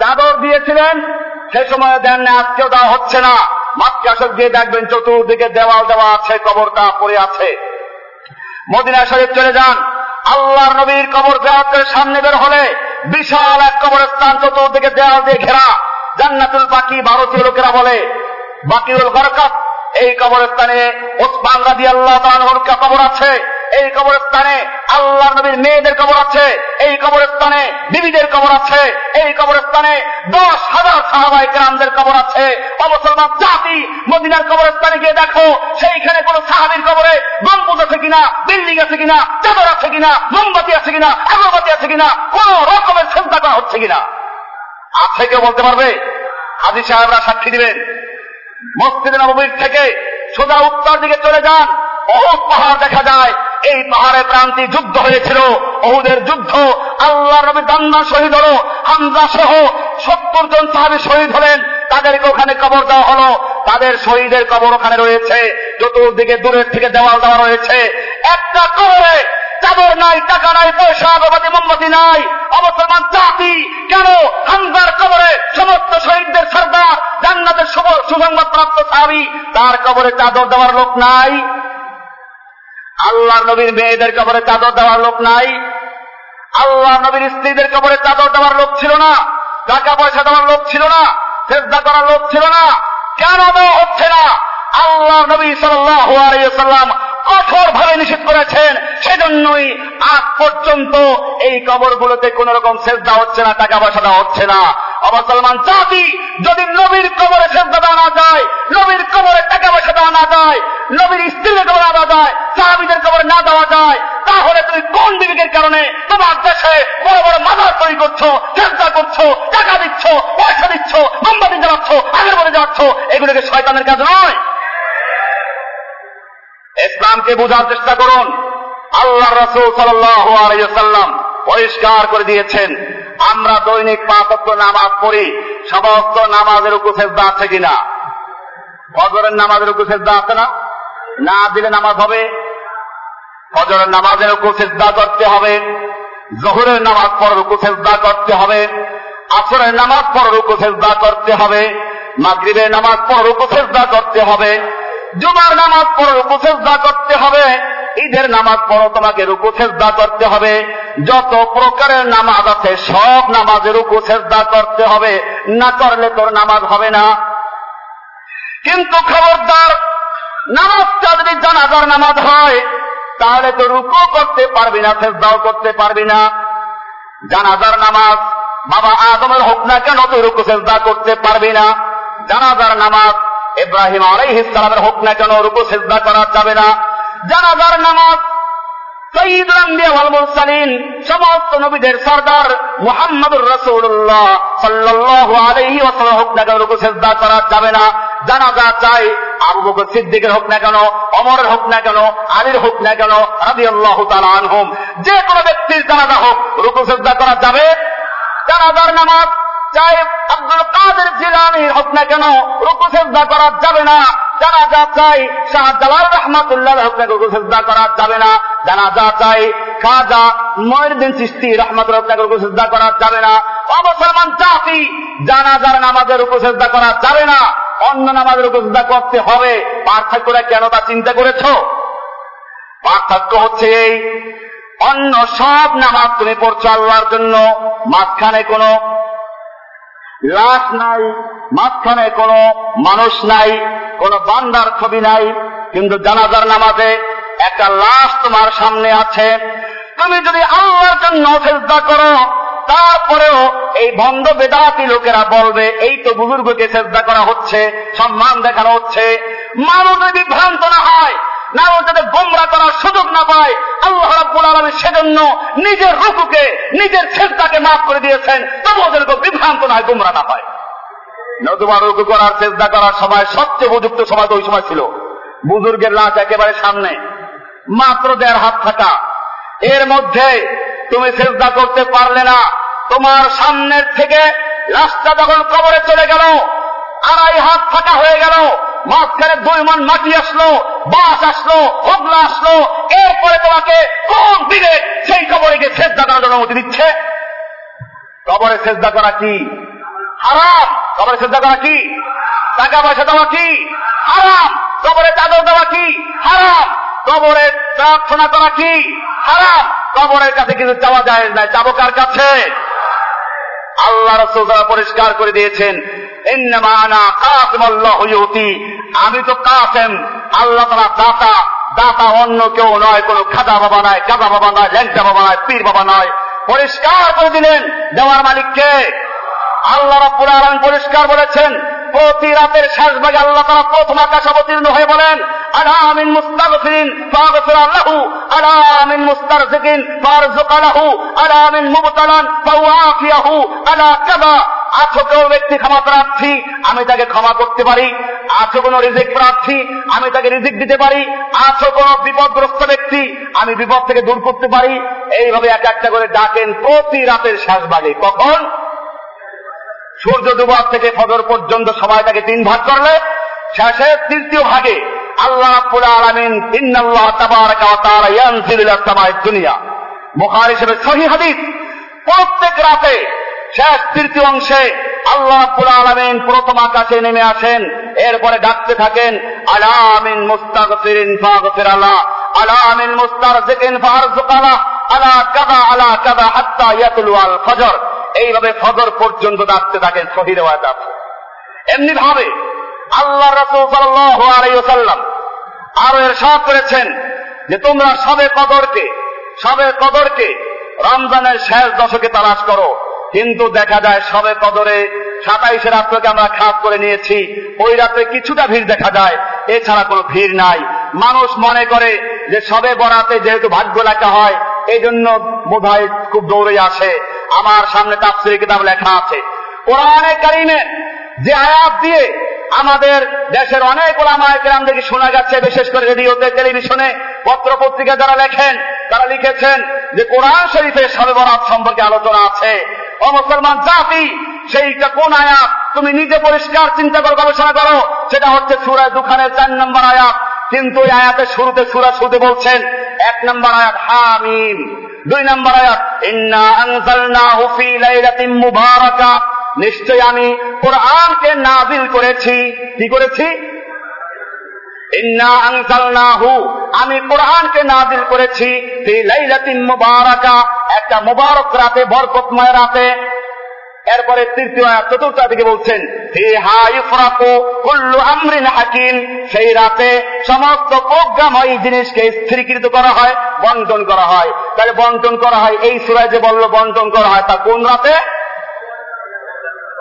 চাদর দিয়েছিলেন, সে সময় দেন না আজকেও দেওয়া হচ্ছে না। মাতৃ দিয়ে দেখবেন চতুর্দিকে দেওয়াল দেওয়া আছে, কবরটা পড়ে আছে। মদিনা শরীফ চলে যান। আল্লাহর নবীর কবর দেওয়াল করে সামনে বের হলে বিশাল এক কবরস্থান, চতুর্দিকে দেওয়াল দিয়ে ঘেরা। জান্নাতুল বাকি ভারতীয় লোকেরা বলে বাকিউল বরকত, এই কবরস্থানে ওসমান রাজি আল্লাহ তাআলার কবর আছে, এই কবরস্থানে আল্লাহ নবীর মেয়েদের কবর আছে, এই কবরস্থানে বিবিদের কবর আছে, এই কবরস্থানে দশ হাজার সাহাবাই গ্রামদের কবর আছে। অবসরমান জাতি, মদিনার কবরস্থানে গিয়ে দেখো, সেইখানে কোন সাহাবির কবরে গম্বুজ আছে কিনা, বিল্ডিং আছে কিনা, চাদর আছে কিনা, মোমবাতি আছে কিনা, আগরবাতি আছে কিনা, কোন রকমের চিন্তা করা হচ্ছে কিনা। আছে কেউ বলতে পারবে? হাজি সাহেবরা সাক্ষী দিবেন। মসজিদ নবীর থেকে সোজা উত্তর দিকে চলে যান। অহুদ পাহাড় দেখা যায়। এই পাহাড়ে প্রান্তি যুদ্ধ হয়েছিল। অহুদের যুদ্ধ আল্লাহ নবী দান্না শহীদ হলো, হামজা সহ সত্তর জন সাহাবি শহীদ হলেন। তাদেরকে ওখানে কবর দেওয়া হলো। তাদের শহীদের কবর ওখানে রয়েছে। চতুর্দিকে দূরের থেকে দেওয়াল দেওয়া রয়েছে। একটা কবরে চাদর নাই, টাকা নাই, পয়সা আগবাদী মোমবাতি নাই। অবসরমান জাতি কেন হামজার কবরে সমস্ত শহীদদের সর্দার, জান্নাতের সুসংবাদ প্রাপ্ত সাহাবি, তার কবরে চাদর দেওয়ার লোক নাই? আল্লাহ নবীর মেয়েদের কবরে চাদর দেওয়ার লোক নাই? আল্লাহ নবীর স্ত্রীদের কবরে চাদর দেওয়ার লোক ছিল না? টাকা পয়সা দেওয়ার লোক ছিল না? শ্রদ্ধা করার লোক ছিল না? কেন হচ্ছে না? আল্লাহ নবী সাল্লাম কঠোর ভাবে নিষেধ করেছেন, সেজন্যই আজ পর্যন্ত এই কবরগুলোতে কোন রকম শ্রদ্ধা হচ্ছে না, টাকা পয়সা দেওয়া হচ্ছে না। অবসলমান জাতি যদি নবীর কবরে শ্রদ্ধা দেওয়া না যায়, নবীর কবরে টাকা পয়সা দেওয়া না যায়, নবীর স্ত্রীর কবরে দেওয়া যায়, সাহাবিদের কবরে না দেওয়া যায়, তাহলে তুমি কোন বিবেকের কারণে তোমার দেশে বড় বড় মাদার তৈরি করছ চেষ্টা করছ, টাকা দিচ্ছ, পয়সা দিচ্ছ মোমবাতি জ্বালাচ্ছ, আগের বলে যাচ্ছ? এগুলোকে শয়তানের কাজ নয়। ইসলামকে বোঝার চেষ্টা করুন। আল্লাহ রসুল সাল্লাম পরিষ্কার করে দিয়েছেন, আমরা দৈনিক পাঁচত্ব নামাজ পড়ি, সমস্ত নামাজের উপসেজদা আছে কিনা? ফজরের নামাজের উপসেজদা আছে না? না দিলে নামাজ হবে। ফজরের নামাজের উপসেজদা করতে হবে। জহরের নামাজ পড়ার উপসেজদা করতে হবে। আসরের নামাজ পড়ার উপসেজদা করতে হবে। মাগরিবের নামাজ পড়ার উপসেজদা করতে হবে। জুমার নামাজ পড়ো রুকু সেজদা করতে হবে, ঈদের নামাজ পড়ো তোমাকে রুকু সেজদা করতে হবে, যত প্রকারের নামাজ আছে সব নামাজে রুকু সেজদা করতে হবে, না করলে তোর নামাজ হবে না। কিন্তু খবরদার, নামাজটা যদি জানাজার নামাজ হয়, তাহলে তো রুকু করতে পারবি না, সেজদাও করতে পারবি না। জানাজার নামাজ, বাবা আদমের হোক না কেন, তুই রুকু সেজদা করতে পারবি না। জানাজার নামাজ ইব্রাহিম আলাইহ ইসলামের হোক না কেন রূপ সেজদা করা যাবে না। জানাজার নামাজ সমস্ত নবীদের সর্দার রসুল্লাহ সাল্লাহ আলহি হোক না কেন করা যাবে না। জানাজা চাই আবু বকর সিদ্দিকের হোক না কেন অমরের হোক না কেন আলীর হোক না কেন রাবি আল্লাহ যে কোনো ব্যক্তির জানাজা হোক, রুকু সেজদা করা যাবে। জানাজার নামাজ চাই আব্দুল কাদের জিলানির হোক না কেন করা যাবে না। চাই রহমাতুল্লাহ হোক না করা যাবে না। চাই খাজা ময়ুদ্দিন করা যাবে না। নামাজের রুকু করা যাবে না। অন্য নামাজের রুকু করতে হবে। পার্থক্যটা কেন তা চিন্তা করেছ? পার্থক্য হচ্ছে এই, অন্য সব নামাজ তুমি পড়ছো আল্লাহর জন্য। মাঝখানে কোনো লাশ নাই, মাঝখানে কোনো মানুষ নাই, কোনো বান্দার ছবি নাই, কিন্তু জানাজার নামাজে একটা লাশ তোমার সামনে আছে। তুমি যদি আল্লাহর জন্য চেষ্টা করো, তারপরেও এই বন্ধ বেদাতি লোকেরা বলবে, এই তো বুজুর্গকে চেষ্টা করা হচ্ছে, সম্মান দেখানো হচ্ছে। মানুষ যদি বিভ্রান্ত না হয়। না যাতে গোমরা করার সুযোগ না পায়, আল্লাহ রাব্বুল আলামিন সেজন্য নিজের রুকুকে, নিজের ছেদটাকে মাফ করে দিয়েছেন। তবু ওদেরকে বিভ্রান্ত না হয়, গোমরা না হয়। নতুবা রুকু করার চেষ্টা করার সময়, সবচেয়ে উপযুক্ত সময় তো ওই সময় ছিল। বুজুর্গের লাশ একেবারে সামনে। মাত্র দেড় হাত থাকা। এর মধ্যে তুমি চেষ্টা করতে পারলে না। তোমার সামনের থেকে লাশটা যখন কবরে চলে গেল, আড়াই হাত ফাঁকা হয়ে গেল। মাঝখানে দুই মন মাটি আসলো বাস আসলো, হগলা আসলো, এরপরে তোমাকে কোন বিবেক সেই কবরে গিয়ে শ্রেদ্ধা করার অনুমতি দিচ্ছে? কবরে শ্রেদ্ধা করা কি? হারাম। কবরে শ্রেদ্ধা করা কি? টাকা পয়সা দেওয়া কি? হারাম। কবরে চাদর দেওয়া কি? হারাম। কবরে প্রার্থনা করা কি? হারাম। কবরের কাছে কিছু চাওয়া যায় না চাবো কার কাছে? আল্লাহ রসুল পরিষ্কার করে দিয়েছেন। আমি তো কাসেম, আল্লাহ তারা দাতা। দাতা অন্য কেউ নয়, কোন খাদা বাবা নয় কাদা বাবা নয় ল্যাংটা বাবা নয় পীর বাবা নয় পরিষ্কার করে দিলেন দেওয়ার মালিককে। আল্লাহ রাব্বুল আলামিন পরিষ্কার বলেছেন, প্রতি রাতের শেষ ভাগে আল্লাহ তারা প্রথম আকাশ অবতীর্ণ হয়ে বলেন আলামিন মুস্তাগফিরিন ফাগফির লাহু আলামিন মুস্তারজিকিন ফারজুক লাহু আলামিন মুবতালান ফাওয়াফিয়াহু, আলা কাদা আছো কেউ ব্যক্তি ক্ষমা প্রার্থী, আমি তাকে ক্ষমা করতে পারি। আছো কোন রিজিক প্রার্থী, আমি তাকে রিজিক দিতে পারি। আছো কোন বিপদগ্রস্ত ব্যক্তি, আমি বিপদ থেকে দূর করতে পারি। এইভাবে এক একটা করে ডাকেন প্রতি রাতের কখন? সূর্য দুবার থেকে ফজর পর্যন্ত সময়টাকে তিন ভাগ করলে, শেষে তৃতীয় ভাগে আল্লাহ আলামিন ইন্নাল্লাহ তাবারাকা ওয়া তাআলা ইয়ানজিলু ইলা দুনিয়া বুখারী সহিহ হাদিস, প্রত্যেক রাতে শেষ তৃতীয় অংশে আল্লাহ রাব্বুল আলামিন প্রথম আকাশে নেমে আসেন। এরপরে ডাকতে থাকেন আলামিন মুস্তাগফিরিন ফাগফির আলা আমিল মুস্তারজিকিন ফারজুকালা আলা কাদা আলা কাদা হাত্তা ইয়াতুলু আল ফজর। এইভাবে ফজর পর্যন্ত ডাকতে থাকেন সহি রেওয়ায়াত আছে এমনি ভাবে আল্লাহ রাসূল সাল্লাল্লাহু আলাইহি ওয়াসাল্লাম আরও এরশাদ করেছেন যে তোমরা সবে কদরকে সবে কদরকে রমজানের শেষ দশকে তালাশ করো। কিন্তু দেখা যায় সবে কদরে সাতাইশে রাত্রকে আমরা খাস করে নিয়েছি। ওই রাত্রে কিছুটা ভিড় দেখা যায়, এছাড়া কোনো ভিড় নাই। মানুষ মনে করে যে সবে বরাতে যেহেতু ভাগ্য লেখা হয় এই জন্য বোধহয় খুব দৌড়ে আসে। আমার সামনে তাফসির কিতাব লেখা আছে। কোরআনে কারিমে যে আয়াত দিয়ে আমাদের দেশের অনেক ওলামায় গ্রাম থেকে শোনা যাচ্ছে, বিশেষ করে রেডিওতে, টেলিভিশনে পত্র পত্রিকা যারা লেখেন, তারা লিখেছেন যে কোরআন শরীফের সবে বরাত সম্পর্কে আলোচনা আছে। ও মুসলমান জাতি, সেইটা কোন আয়াত? তুমি নিজে পরিষ্কার চিন্তা করো গবেষণা করো। সেটা হচ্ছে সুরায় দুখানের চার নম্বর আয়াত। কিন্তু আয়াতের শুরুতে সুরা শুরুতে বলছেন, এক নম্বর আয়াত হামিম, দুই নম্বর আয়াত, ইন্না আনজালনাহু ফি লাইলাতিন মুবারাকা। নিশ্চয় আমি কোরআনকে নাজিল করেছি। কি করেছি? আমি কোরআনকে নাজিল করেছি একটা মুবারক রাতে, বরকতময় রাতে। এরপরে তৃতীয় চতুর্থ দিকে বলছেন সেই রাতে সমস্ত প্রজ্ঞাময় জিনিসকে স্থিরীকৃত করা হয় বন্টন করা হয়। তাহলে বন্টন করা হয়, এই সুরায় যে বলল বন্টন করা হয়, তা কোন রাতে?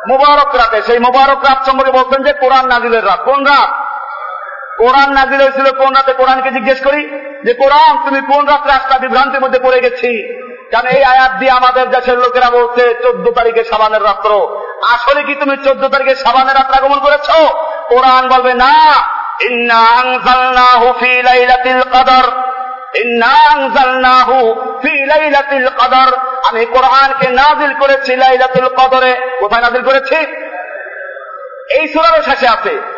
মুবারক রাতে। সেই মুবারক রাত সম্পর্কে বলছেন যে কোরআন নাজিলের রাত। কোন রাত? কোরআন নাজিল হয়েছিল কোন রাতে কোরআনকে জিজ্ঞেস করি যে, কোরআন, তুমি কোন রাত রাস্তা বিভ্রান্তির মধ্যে পড়ে গেছি? কারণ এই আয়াত দিয়ে আমাদের দেশের লোকেরা বলছে, চোদ্দ তারিখে সাবানের রাত্র। আসলে কি তুমি চোদ্দ তারিখে সাবানের রাত্র আগমন করেছ? কোরআন বলবে, না। আমি কোরআনকে নাজিল করেছি লাইলাতুল কদরে। কোথায় নাজিল করেছি? এই সুরারও শেষে আছে।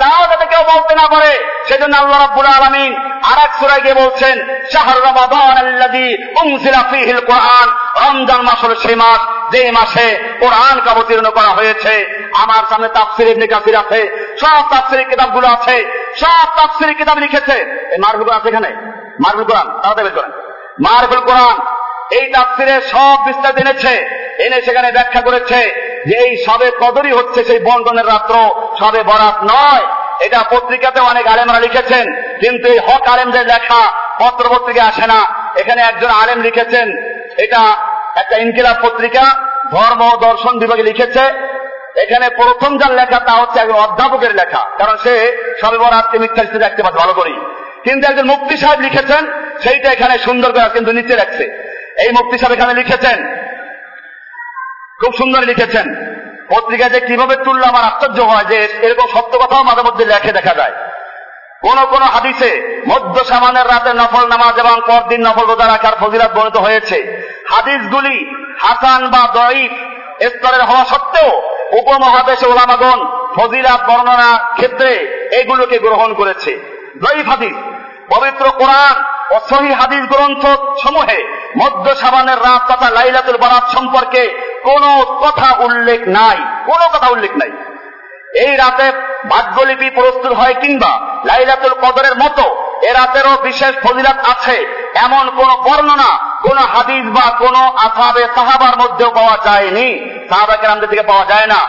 তাও যাতে কেউ বলতে না পারে, সেজন্য আল্লাহ রাব্বুল আলামিন আর এক সূরায় গিয়ে বলছেন, শাহর রমাদান আল্লাযী উনজিলা ফীহিল কোরআন। রমজান মাস হলো সেই মাস, যে মাসে কোরআন অবতীর্ণ করা হয়েছে। আমার সামনে তাফসির ইবনে কাসির আছে, সব তাফসিরের কিতাবগুলো আছে, সব তাফসিরের কিতাব লিখেছে। এই মারফুল আছে এখানে? মারফুল কোরআন, তাড়াতাড়ি করেন। মারফুল কোরআন এই তাফসিরে সব বিস্তারিত এনেছে। এনে সেখানে ব্যাখ্যা করেছে যে এই সবে কদরই হচ্ছে সেই বন্ধনের রাত্র। সবে বরাত নয়। এটা পত্রিকাতে অনেক আলেমরা লিখেছেন, কিন্তু এই হক আলেমদের লেখা পত্র পত্রিকা আসে না। এখানে একজন আলেম লিখেছেন, এটা একটা ইনকিলাব পত্রিকা, ধর্ম দর্শন বিভাগে লিখেছে। এখানে প্রথম যার লেখা তা হচ্ছে একজন অধ্যাপকের লেখা, কারণ সে সবে বরাতকে মিথ্যা দেখতে পাচ্ছে ভালো করি কিন্তু একজন মুক্তি সাহেব লিখেছেন, সেইটা এখানে সুন্দর করে কিন্তু নিচে রাখছে। এই মুক্তি সাহেব এখানে লিখেছেন। খুব সুন্দর লিখেছেন। পত্রিকা যে কীভাবে তুললে আমার আশ্চর্য হয় যে এরকম সত্য কথাও মাঝে মধ্যে লেখে দেখা যায়। কোন কোন হাদিসে মধ্য সামানের রাতে নফল নামাজ এবং পরদিন নফল রোজা রাখার ফজিরাত বর্ণিত হয়েছে। হাদিসগুলি হাসান বা দয়ীফ স্তরের হওয়া সত্ত্বেও উপমহাদেশে ওলামাগণ ফজিরাত বর্ণনার ক্ষেত্রে এগুলোকে গ্রহণ করেছে। দয়ীফ হাদিস, পবিত্র কোরআন সহি হাদিস গ্রন্থ সমূহে মধ্য সাবানের রাত তথা লাইলাতুল বারাত সম্পর্কে কোন কথা উল্লেখ নাই, কোন কথা উল্লেখ নাই। এই রাতে ভাগ্যলিপি প্রস্তুত হয় কিংবা লাইলাতুল কদরের মতো এ রাতেরও বিশেষ ফজিলাত আছে। এমন কোন বর্ণনা, কোন হাদিস বা কোন আসাবে সাহাবার মধ্যেও পাওয়া যায়নি। সাহাবা কেরামদের থেকে পাওয়া যায় না।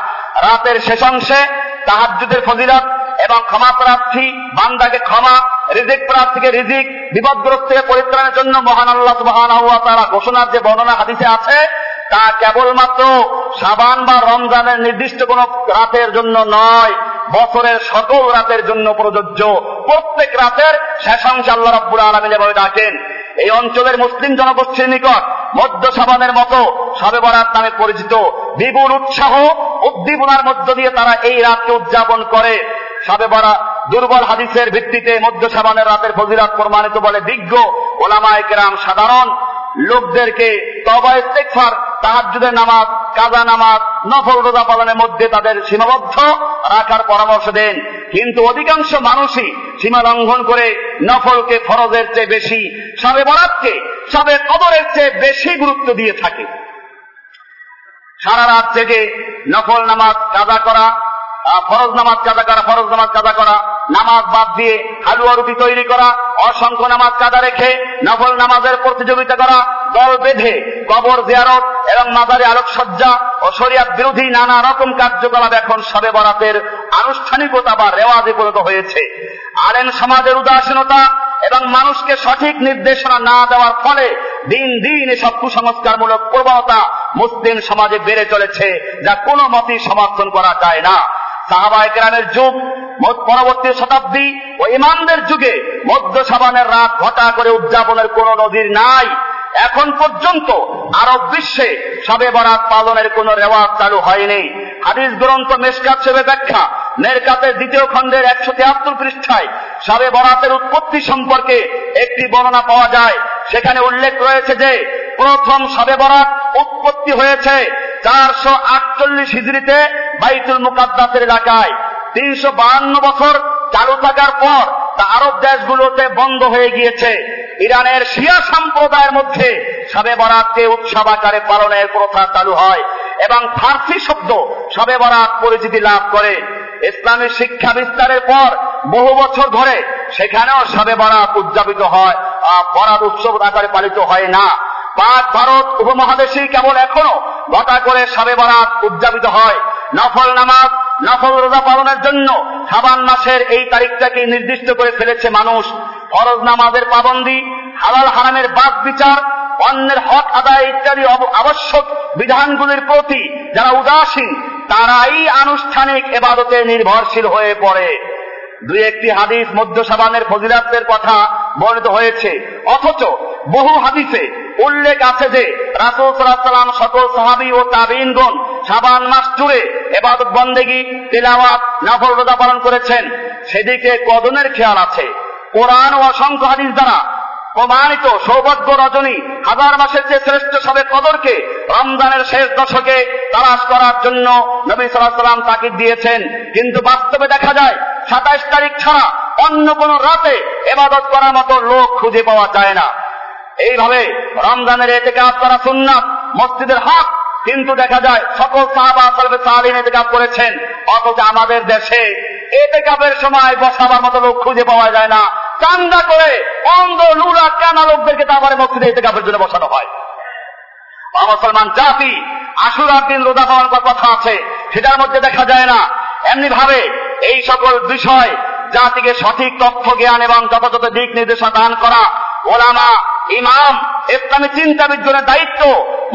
রাতের শেষ অংশে তাহাজুদের ফজিলাত এবং ক্ষমা প্রার্থী, বান্দাকে ক্ষমা, রিজিক প্রার্থীকে রিজিক, বিপদগ্রস্ত থেকে পরিত্রাণের জন্য মহান আল্লাহ সুবহান তারা ঘোষণার যে বর্ণনা হাদিসে আছে, তা কেবলমাত্র সাবান বা রমজানের নির্দিষ্ট কোন রাতের জন্য নয়, বছরের সকল রাতের জন্য প্রযোজ্য। প্রত্যেক রাতের শেষাংশ আল্লাহ রাব্বুল আলমিন এভাবে ডাকেন, এই অঞ্চলের মুসলিম জনগোষ্ঠীর নিকট মধ্য সাবানের মতো সাবে বরাত নামে পরিচিত বিপুল উৎসাহ উদ্দীপনার মধ্য দিয়ে তারা এই রাতকে উদযাপন করে। সাবে বরা দুর্বল হাদিসের ভিত্তিতে মধ্য সাবানের রাতের ফজিরাত প্রমাণিত বলে বিজ্ঞ ওলামায় কেরাম সাধারণ লোকদেরকে তবা ইস্তেকফার তাহাজুদের নামাজ, কাজা নামাজ, নফল রোজা পালনের মধ্যে তাদের সীমাবদ্ধ রাখার পরামর্শ দেন। কিন্তু অধিকাংশ মানুষই সীমা লঙ্ঘন করে নফলকে ফরজের চেয়ে বেশি সাবে বরাতকে সবে কদরের চেয়ে বেশি গুরুত্ব দিয়ে থাকে। সারা রাত জেগে নকল নামাজ কাজা করা ফরজ নামাজ কাজা করা, ফরজ নামাজ কাজা করা। নামাজ বাদ দিয়ে হালুয়া রুটি তৈরি করা, অসংখ্য নামাজ কাজা রেখে নফল নামাজের প্রতিযোগিতা করা, দল বেঁধে কবর জিয়ারত এবং মাজারে আলোকসজ্জা ও শরিয়াত বিরোধী নানা রকম কার্যকলাপ এখন সবে বরাতের আনুষ্ঠানিকতা বা রেওয়াজে পরিণত হয়েছে। আরেন সমাজের উদাসীনতা এবং মানুষকে সঠিক নির্দেশনা না দেওয়ার ফলে দিন দিন এসব কুসংস্কারমূলক প্রবণতা মুসলিম সমাজে বেড়ে চলেছে, যা কোনো মতেই সমর্থন করা যায় না। সাহাবায় যুগ পরবর্তী শতাব্দী ও ইমানদের যুগে মধ্য সাবানের রাত ঘটা করে উদযাপনের কোন নদীর নাই। এখন পর্যন্ত আরব বিশ্বে সবে বরাত পালনের কোন রেওয়াজ চালু হয়নি। হাদিস গ্রন্থ মেসকাত সেবে ব্যাখ্যা। মেরকাতের দ্বিতীয় খণ্ডের একশো তিয়াত্তর পৃষ্ঠায় সবে বরাতের উৎপত্তি সম্পর্কে একটি বর্ণনা পাওয়া যায়। সেখানে উল্লেখ রয়েছে যে, প্রথম সবে বরাত উৎপত্তি হয়েছে চারশো আটচল্লিশ হিজড়িতে বাইতুল মুকাদ্দাসের এলাকায়। তিনশো বাহান্ন বছর চালু থাকার পর তা আরব দেশগুলোতে বন্ধ হয়ে গিয়েছে। ইরানের শিয়া সম্প্রদায়ের মধ্যে সবে বরাতকে উৎসব আকারে পালনের প্রথা চালু হয় এবং ফার্সি শব্দ সবে বরাত পরিচিতি লাভ করে। ইসলামী শিক্ষা বিস্তারের পর বহু বছর ধরে সেখানেও সবে বরাত উদযাপিত হয়। বরাত উৎসব আকারে পালিত হয় না। পাক ভারত উপমহাদেশেই কেবল এখনও ঘটা করে সবে বরাত উদযাপিত হয়। নফল নামাজ নফল রোজা পালনের জন্য সাবান মাসের এই তারিখটাকে নির্দিষ্ট করে ফেলেছে মানুষ। ফরজ নামাজের পাবন্দি, হালাল হারামের বাদ বিচার, অন্যের হক আদায় ইত্যাদি আবশ্যক বিধানগুলির প্রতি যারা উদাসীন, তারাই আনুষ্ঠানিক এবাদতে নির্ভরশীল হয়ে পড়ে। দুই একটি হাদিস মধ্য সাবানের ফজিলাতের কথা বর্ণিত হয়েছে। অথচ বহু হাদিসে উল্লেখ আছে যে রাসুল সাল্লাম সকল সাহাবি ও তাবিনগণ সাবান মাস জুড়ে এবাদত বন্দেগি, তেলাওয়াত, নফল রোজা পালন করেছেন। সেদিকে কদনের খেয়াল আছে। কোরআন ও অসংখ্য হাদিস দ্বারা প্রমাণিত সৌভাগ্য রজনী হাজার মাসের যে শ্রেষ্ঠ সবে কদরকে রমজানের শেষ দশকে তালাশ করার জন্য নবী সাল্লাহ সাল্লাম তাকিদ দিয়েছেন। কিন্তু বাস্তবে দেখা যায়, সাতাইশ তারিখ ছাড়া অন্য কোন রাতে এবাদত করার মতো লোক খুঁজে পাওয়া যায় না। এইভাবে রমজানের এতে কাজ করা সুন্নাত, মসজিদের হক কিন্তু দেখা যায় সকল সাহাবা করেছেন, অথচ আমাদের দেশে এতে কাপের সময় বসাবার মতো লোক খুঁজে পাওয়া যায় না। চান্দা করে অন্ধ, লুরা, কানা লোকদেরকে তারপরে মসজিদে এতে কাপের জন্য বসানো হয়। মুসলমান জাতি, আশুরার দিন রোজা করার কথা আছে, সেটার মধ্যে দেখা যায় না। এমনি ভাবে এই সকল বিষয়, জাতিকে সঠিক তথ্য, জ্ঞান এবং যথাযথ দিক নির্দেশনা দান করা ওলামা, ইমাম, ইসলামী চিন্তাবিজ্ঞানের দায়িত্ব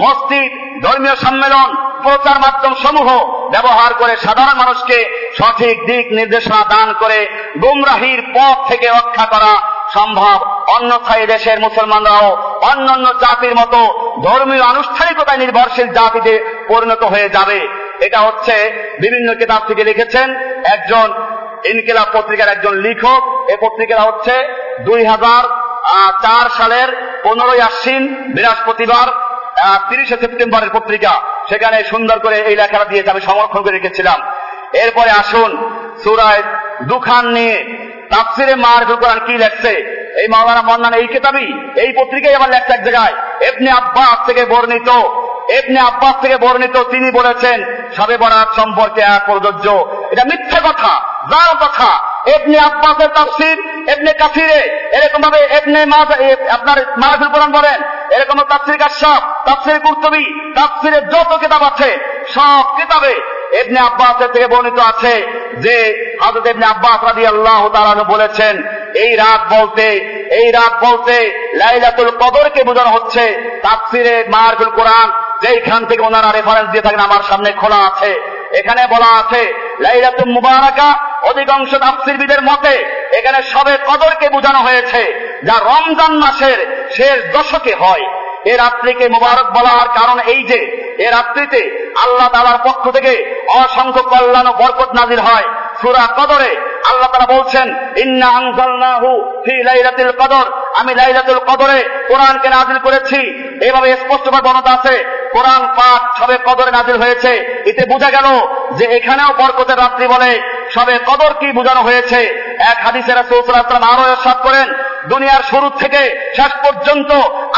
মসজিদ, ধর্মীয় সম্মেলন, প্রচার মাধ্যম সমূহ ব্যবহার করে সাধারণ মানুষকে সঠিক দিক নির্দেশনা দান করে গুমরাহির পথ থেকে রক্ষা করা সম্ভব। অন্যথায় দেশের মুসলমানরাও অন্যান্য জাতির মতো ধর্মীয় আনুষ্ঠানিকতায় নির্ভরশীল জাতিতে পরিণত হয়ে যাবে। এটা হচ্ছে বিভিন্ন কিতাব থেকে লিখেছেন একজন ইনকিলাব পত্রিকার একজন লেখক। এ পত্রিকাটা হচ্ছে দুই হাজার চার সালের পনেরোই আশ্বিন বৃহস্পতিবার। তিরিশে সেপ্টেম্বরের পত্রিকা। সেখানে সুন্দর করে এই লেখাটা দিয়েছে, আমি সমর্থন করে রেখেছিলাম। এরপরে আসুন, সুরায় দুখান নিয়ে। তাফসিরে মারফুল কোরআন কি লেখছে? এই মাওলানা মন্নান, এই কেতাবি এই পত্রিকায় আবার লেখছে এক জায়গায়। এমনি আব্বাস থেকে বর্ণিত এমনি আব্বাস থেকে বর্ণিত, তিনি বলেছেন, সবে বরাত সম্পর্কে এক প্রযোজ্য। এটা মিথ্যা কথা যার কথা। এমনি আব্বাসের তাফসির এমনি কাফিরে এরকম ভাবে এমনি আপনার মাহফিল কোরআন বলেন এরকম তাফসির কাশ্যপ তাফসির কুর্তবি তাফসিরের যত কিতাব আছে, সব কিতাবে এমনি আব্বাসের থেকে বর্ণিত আছে যে হাজরত এমনি আব্বাস রাদি আল্লাহ তালানু বলেছেন, এই রাত বলতে, এই রাত বলতে লাইলাতুল কদরকে বোঝানো হচ্ছে, তাফসিরে মাহফিল কোরআন, যেইখান থেকে ওনারা রেফারেন্স দিয়ে থাকেন, আমার সামনে খোলা আছে। এখানে বলা আছে, লাইলাতুল মুবারাকা, অধিকাংশ তাফসিরবিদের মতে, এখানে সবে কদরকে বোঝানো হয়েছে, যা রমজান মাসের শেষ দশকে হয়। এ রাত্রিকে মুবারক বলার কারণ এই যে, এ রাত্রিতে আল্লাহ তালার পক্ষ থেকে অসংখ্য কল্যাণ ও বরকত নাজির হয়। সুরা কদরে আল্লাহ তারা বলছেন, ইন্না ফি লাইলাতুল কদর। আমি লাইলাতুল কদরে কোরআনকে নাজিল করেছি। এভাবে স্পষ্টভাবে বর্ণনা আছে, কোরআন পাঠ সবে কদরে নাজিল হয়েছে। এতে বোঝা গেল যে এখানেও বরকতের রাত্রি বলে। সবে কদর কি বোঝানো হয়েছে? এক হাদিসের রাসূল আরও এরশাদ করেন, দুনিয়ার শুরু থেকে শেষ পর্যন্ত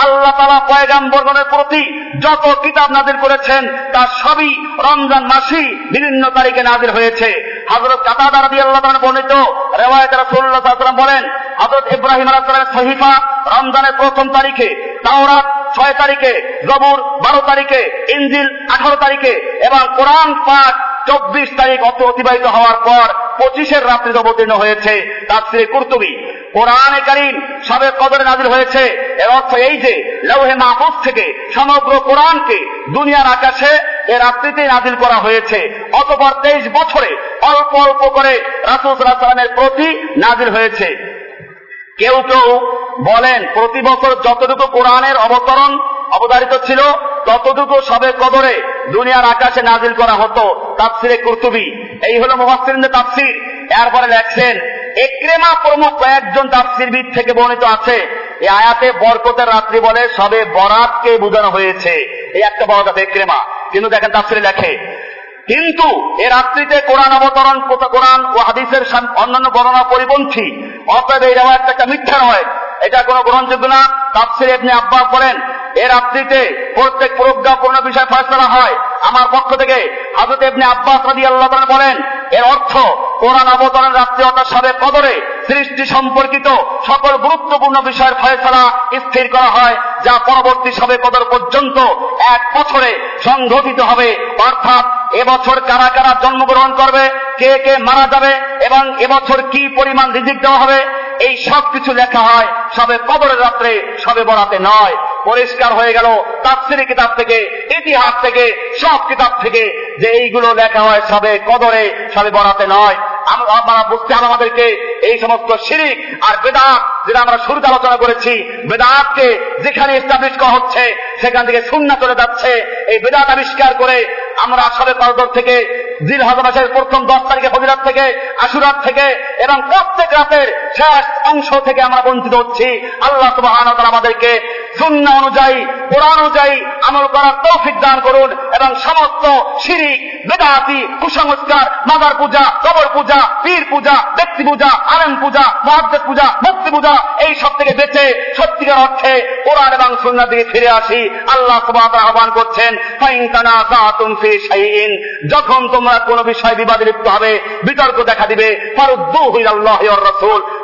আল্লাহ তালা পয়গাম্বরগণের প্রতি যত কিতাব নাজির করেছেন, তার সবই রমজান মাসই বিভিন্ন তারিখে নাজির হয়েছে। হজরত কাতাদা রাদি আল্লাহ বর্ণিত রেওয়ায়ত রাসূলুল্লাহ সাল্লাল্লাহু বলেন হজরত ইব্রাহিম আলাইহিস সহিফা রমজানের প্রথম তারিখে, তাওরাত ছয় তারিখে, জবুর বারো তারিখে ইঞ্জিল আঠারো তারিখে এবং কোরআন পাঠ চব্বিশ তারিখ অত অতিবাহিত হওয়ার পর পঁচিশের রাত্রিতে অবতীর্ণ হয়েছে। তার শ্রী কুর্তুবি কোরআনে কারিম সবে কদরে নাজির হয়েছে। এর অর্থ এই যে, লৌহে মাহফুজ থেকে সমগ্র কোরআনকে দুনিয়ার আকাশে এ রাত্রিতে নাজিল করা হয়েছে। অতপর তেইশ বছরে অল্প অল্প করে রাসুল সাল্লামের প্রতি নাজিল হয়েছে। কেউ কেউ বলেন, প্রতি বছর যতটুকু কোরআনের অবতরণ অবতারিত ছিল, ততটুকু সবে কদরে দুনিয়ার আকাশে নাজিল করা হতো। তাফসিরে কুর্তুবি এই হলো মুহাসসিরিনদের তাফসির। এরপরে লেখছেন একরেমা প্রমুখ কয়েকজন তাফসিরবিদ থেকে বর্ণিত আছে। এই আয়াতে বরকতের রাত্রি বলে সবে বরাতকে বোঝানো হয়েছে। এই একটা বরাত আছে একরেমা কিন্তু দেখেন তাফসিরে লেখে, কিন্তু এ রাত্রিতে কোরআন অবতরণ কোরআন ও হাদিসের অন্যান্য বর্ণনা পরিপন্থী। অতএব এই রেওয়ায়তটা একটা মিথ্যা নয়। এটা কোনো গ্রহণযোগ্য না। তাফসির আপনি আব্বাস বলেন এ রাত্রিতে প্রত্যেক প্রজ্ঞাপূর্ণ বিষয় ফয়সলা হয়। আমার পক্ষ থেকে হাজরত ইবনে আব্বাস রাদি আল্লাহ বলেন, এর অর্থ কোরআন অবতরণ রাত্রি অর্থাৎ সবে কদরে সৃষ্টি সম্পর্কিত সকল গুরুত্বপূর্ণ বিষয়ের ফয়সলা স্থির করা হয়, যা পরবর্তী সবে কদর পর্যন্ত এক বছরে সংঘটিত হবে। অর্থাৎ এবছর কারা কারা জন্মগ্রহণ করবে, কে কে মারা যাবে, এবং এবছর কি পরিমাণ রিজিক দেওয়া হবে, এই সব কিছু লেখা হয় সবে কবরের রাত্রে সবে বরাতে নয়। পরিষ্কার হয়ে গেল তাফসিরি কিতাব থেকে, ইতিহাস থেকে, সব কিতাব থেকে যে এইগুলো লেখা হয় সবে কদরে, সবে বরাতে নয়। আমরা বুঝতে হবে আমাদেরকে, এই সমস্ত শিরিক আর বেদাত যেটা আমরা শুরুতে আলোচনা করেছি, বেদাতকে যেখানে এস্টাবলিশ করা হচ্ছে, সেখান থেকে শূন্য চলে যাচ্ছে। এই বেদাত আবিষ্কার করে আমরা সবে কদর থেকে জিল হজ মাসের প্রথম দশ তারিখে ফজিরাত থেকে, আশুরাত থেকে এবং প্রত্যেক রাতের শেষ অংশ থেকে আমরা বঞ্চিত হচ্ছি। আল্লাহ সুবাহ আমাদেরকে শূন্য অনুযায়ী, কোরআন অনুযায়ী আমল করার তৌফিক দান করুন এবং সমস্ত শিরিক, বেদাতি, কুসংস্কার, মাদার পূজা, কবর পূজা, পীর পূজা, ব্যক্তি পূজা আনন্দ পূজা মহাদ্দেব পূজা মুক্তি পূজা, এই সব থেকে বেঁচে সত্যিকার অর্থে কোরআন এবং সুন্নার দিকে ফিরে আসি। আল্লাহ সুবাহ আহ্বান করছেন যখন তোমরা কোন বিষয় বিবাদে লিপ্ত হবে বিতর্ক দেখা দিবে।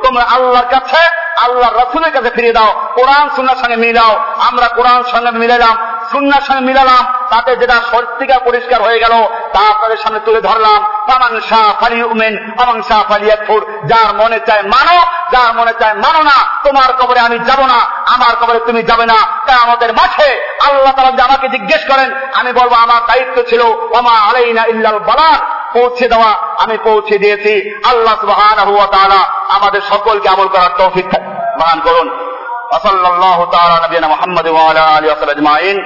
তোমরা আল্লাহর কাছে আল্লাহ রসুলের কাছে ফিরিয়ে দাও, কোরআন, সুন্নার সঙ্গে মিলাও আমরা কোরআন সঙ্গে মিলালাম সুন্নার সঙ্গে মিলালাম, তাতে যেটা সত্যিকার পরিষ্কার হয়ে গেল, তা আপনাদের সামনে তুলে ধরলাম। তামান শাহ ফালি উমেন আমাং শাহ ফালি একফুর যার মনে চায় মানো, যার মনে চায় মানো না, তোমার কবরে আমি যাব না, আমার কবরে তুমি যাবে না। তা আমাদের মাঠে আল্লাহ তালা যে আমাকে জিজ্ঞেস করেন, আমি বলব, আমার দায়িত্ব ছিল, ওমা আলাইনা ইল্লাল বালার পৌঁছে দেওয়া, আমি পৌঁছে দিয়েছি। আল্লাহ তাআলা আমাদের সকলকে আমল করার তৌফিক দান করুন وصلى الله تعالى على نبينا محمد وعلى اله وصحبه اجمعين